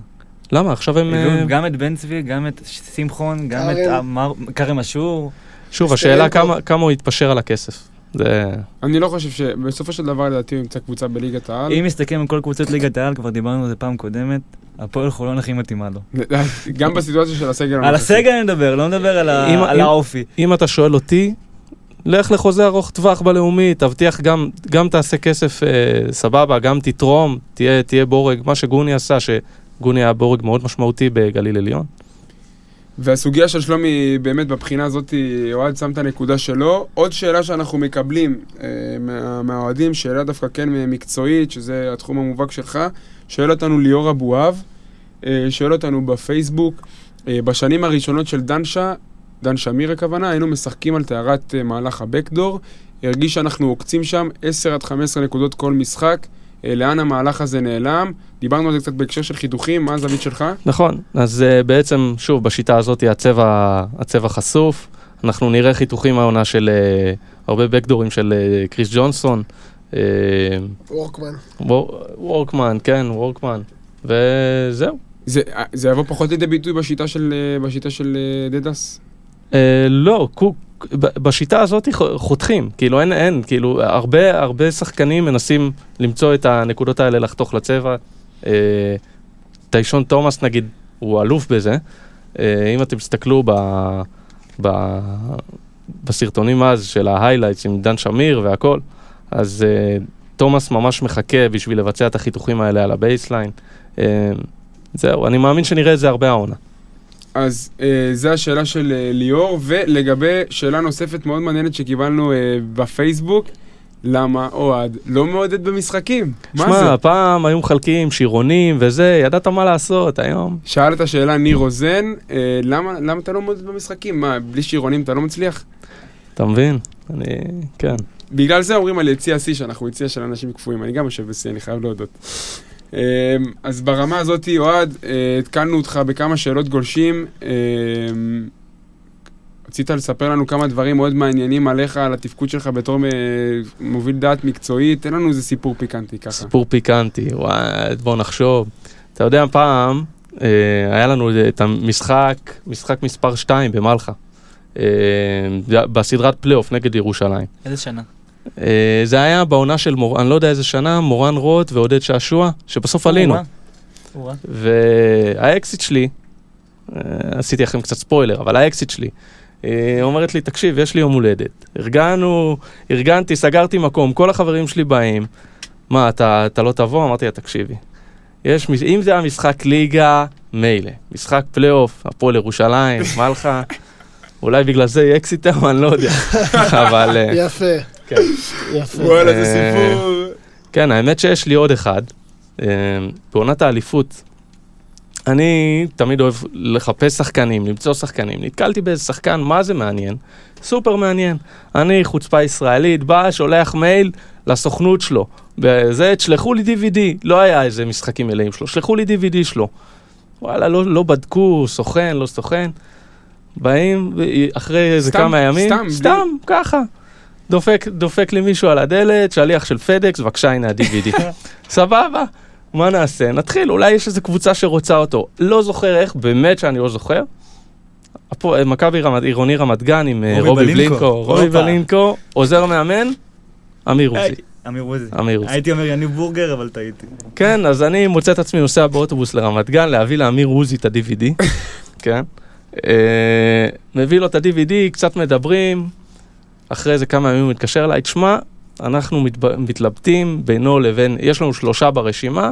למה? עכשיו הם... הביאו אה, גם את בן צבי, גם את שמחון, גם את כרם. אשור. שוב, השאלה. כמה, כמה הוא יתפשר על הכסף. זה... אני לא חושב שבסופו של דבר לדעתי הוא ימצא קבוצה בליגת העל. אם מסתכלים על כל קבוצות ליגת העל, כבר דיברנו על זה פעם קודמת, הפועל חולון הכי מתאימה לו. *laughs* גם בסיטואציה של הסגל על. הסגל אני מדבר, לא מדבר על האופי. אם אתה שואל אותי, לך לחוזה ארוך טווח בלאומי, תבטיח גם, גם תעשה כסף אה, סבבה, גם תתרום, תהיה, תהיה בורג, מה שגוני עשה, שגוני היה בורג מאוד משמעותי בגליל עליון. והסוגיה של שלומי, באמת בבחינה הזאת, אוהד שם את הנקודה שלו. עוד שאלה שאנחנו מקבלים אה, מה- מהאוהדים, שאלה דווקא כן מקצועית, שזה התחום המובהק שלך, שואל אותנו ליאור אבואב, אה, שואל אותנו בפייסבוק, אה, בשנים הראשונות של דנשה, דן שמיר הכוונה, היינו משחקים על טהרת אה, מהלך הבקדור, הרגיש שאנחנו עוקצים שם 10 עד 15 נקודות כל משחק. אה, לאן המהלך הזה נעלם? דיברנו על זה קצת בהקשר של חיתוכים, מה הזווית שלך? נכון, אז uh, בעצם, שוב, בשיטה הזאת הצבע, הצבע חשוף. אנחנו נראה חיתוכים העונה של uh, הרבה בקדורים של קריס ג'ונסון, וורקמן. וורקמן, כן, וורקמן, וזהו. זה, זה יבוא פחות לידי ביטוי בשיטה של, אה, בשיטה של אה, דדס? Uh, לא, בשיטה הזאת חותכים, כאילו אין, אין, כאילו הרבה, הרבה שחקנים מנסים למצוא את הנקודות האלה לחתוך לצבע. Uh, טיישון תומאס נגיד, הוא אלוף בזה. Uh, אם אתם תסתכלו ב, ב, בסרטונים אז של ה highlights עם דן שמיר והכל, אז אה, תומאס ממש מחכה בשביל לבצע את החיתוכים האלה על ה baseline. אה, זהו, אני מאמין שנראה את זה הרבה העונה. אז אה, זו השאלה של אה, ליאור, ולגבי שאלה נוספת מאוד מעניינת שקיבלנו אה, בפייסבוק, למה אוהד לא מעודד במשחקים? מה זה? שמע, פעם היו מחלקים שירונים וזה, ידעת מה לעשות, היום. שאל את השאלה ניר רוזן, אה, למה, למה אתה לא מעודד במשחקים? מה, בלי שירונים אתה לא מצליח? אתה מבין? אני, כן. בגלל זה אומרים על יציע שיא שאנחנו יציע של אנשים קפואים, אני גם יושב בשיא, אני חייב להודות. אה, אז ברמה הזאת, אוהד, אה, התקלנו אותך בכמה שאלות גולשים. אה, רצית לספר לנו כמה דברים מאוד מעניינים עליך, על התפקוד שלך בתור אה, מוביל דעת מקצועית, תן לנו איזה סיפור פיקנטי ככה. סיפור פיקנטי, וואי, בוא נחשוב. אתה יודע, פעם אה, היה לנו את המשחק, משחק מספר 2 במלחה. בסדרת פלייאוף נגד ירושלים. איזה שנה? אה, זה היה בעונה של מור... אני לא יודע איזה שנה, מורן רוט ועודד שעשוע, שבסוף עלינו. והאקסית שלי, אה, עשיתי לכם קצת ספוילר, אבל האקסית שלי, אה, אומרת לי, תקשיב, יש לי יום הולדת. ארגנו, ארגנתי, סגרתי מקום, כל החברים שלי באים. מה, אתה, אתה לא תבוא? אמרתי לה, תקשיבי. יש, אם זה היה משחק ליגה, מילא. משחק פלייאוף, הפועל ירושלים, מלחה, אולי בגלל זה יהיה אקזיטר, אני לא יודע. *laughs* אבל... יפה. כן. יפה. וואלה, זה אה, סיפור. כן, האמת שיש לי עוד אחד. אה, בעונת האליפות, אני תמיד אוהב לחפש שחקנים, למצוא שחקנים. נתקלתי באיזה שחקן, מה זה מעניין? סופר מעניין. אני, חוצפה ישראלית, בא, שולח מייל לסוכנות שלו. זה, תשלחו לי DVD. לא היה איזה משחקים מלאים שלו, שלחו לי DVD שלו. וואלה, לא, לא בדקו, סוכן, לא סוכן. באים, אחרי איזה כמה ימים, סתם, בלי- סתם, ככה. דופק, דופק לי מישהו על הדלת, שליח של פדקס, בבקשה, הנה ה-DVD. *laughs* סבבה, מה נעשה? נתחיל, אולי יש איזו קבוצה שרוצה אותו. לא זוכר איך, באמת שאני לא זוכר. הפו- מכבי עירוני רמת גן עם אה, רובי בלינקו. רובי. בלינקו, עוזר מאמן, אמיר עוזי. אמיר עוזי. אמיר עוזי. הייתי אומר יניב בורגר, אבל טעיתי. כן, אז אני מוצא את עצמי נוסע באוטובוס לרמת גן להביא לאמיר עוזי את ה-DVD, *laughs* כן? אה, מביא לו את ה-DVD, קצת מדברים, אחרי איזה כמה ימים הוא מתקשר אליי, תשמע, אנחנו מתב- מתלבטים בינו לבין, יש לנו שלושה ברשימה,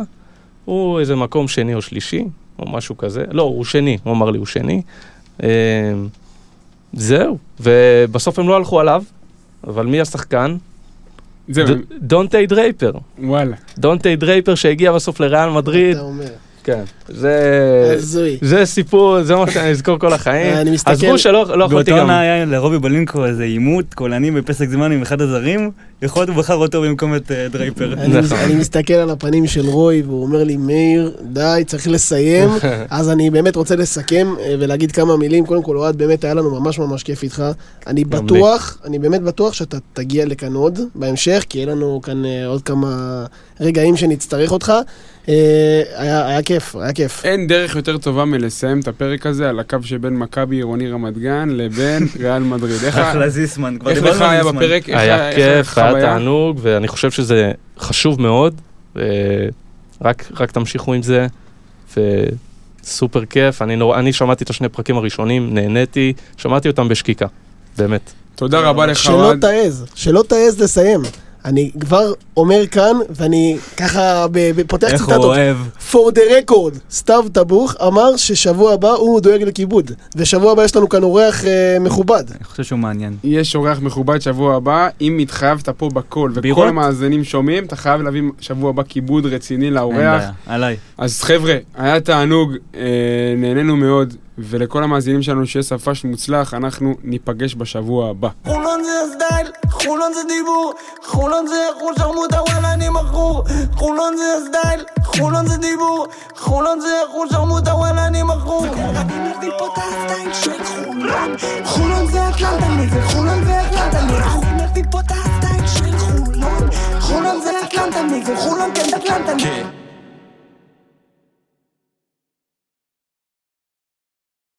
הוא איזה מקום שני או שלישי, או משהו כזה, לא, הוא שני, הוא אמר לי, הוא שני. אה, זהו, ובסוף הם לא הלכו עליו, אבל מי השחקן? דונטי דרייפר. וואלה. דונטי דרייפר שהגיע בסוף לריאל מדריד, אתה אומר. כן. זה... הזוי. זה סיפור, זה מה שאני אזכור כל החיים. אני מסתכל- עזבו שלא לא יכולתי באותו גם... עונה היה לרובי בלינקו איזה עימות קולני בפסק זמן עם אחד הזרים, יכול להיות הוא בחר אותו במקום את אה, דרייפר. אני, נכון. אני מסתכל על הפנים של רוי והוא אומר לי, מאיר, די, צריך לסיים. *laughs* אז אני באמת רוצה לסכם אה, ולהגיד כמה מילים. קודם כל, אוהד, באמת היה לנו ממש ממש כיף איתך. אני בטוח, אני באמת בטוח שאתה תגיע לכאן עוד בהמשך, כי יהיה לנו כאן אה, עוד כמה רגעים שנצטרך אותך. היה, היה כיף, היה כיף. אין דרך יותר טובה מלסיים את הפרק הזה על הקו שבין מכבי עירוני רמת גן לבין ריאל מדריד. אחלה זיסמן, כבר דיברנו לך על היה זיסמן. בפרק? איך היה איך כיף, היה החוויה? תענוג, ואני חושב שזה חשוב מאוד. רק רק תמשיכו עם זה, וסופר כיף. אני נורא- אני שמעתי את השני פרקים הראשונים, נהניתי, שמעתי אותם בשקיקה, באמת. תודה רבה לך, שלא אוהד. תעז, שלא תעז לסיים. אני כבר אומר כאן, ואני ככה ב- ב- פותח איך הוא ציטטות. אוהב. for the record, סתיו טבוך אמר ששבוע הבא הוא דואג לכיבוד. ושבוע הבא יש לנו כאן אורח אה, מכובד. אני חושב שהוא מעניין. יש אורח מכובד שבוע הבא, אם התחייבת פה בכל, וכל בירות? המאזינים שומעים, אתה חייב להביא שבוע הבא כיבוד רציני אין לאורח. בעיה, עליי. אז חבר'ה, היה תענוג, אה, נהנינו מאוד, ולכל המאזינים שלנו שיהיה ספש מוצלח, אנחנו ניפגש בשבוע הבא. חולון זה הסטייל, חולון זה דיבור, חולון זה חול שרמוטה וואלה אני מכור. חולון זה הסטייל, חולון זה דיבור, חולון זה חול שרמוטה וואלה אני מכור. אני מביא פה את של חולון. חולון זה אטלנטה נגד חולון זה אטלנטה פה את של חולון. חולון זה אטלנטה נגד חולון כן אטלנטה נגד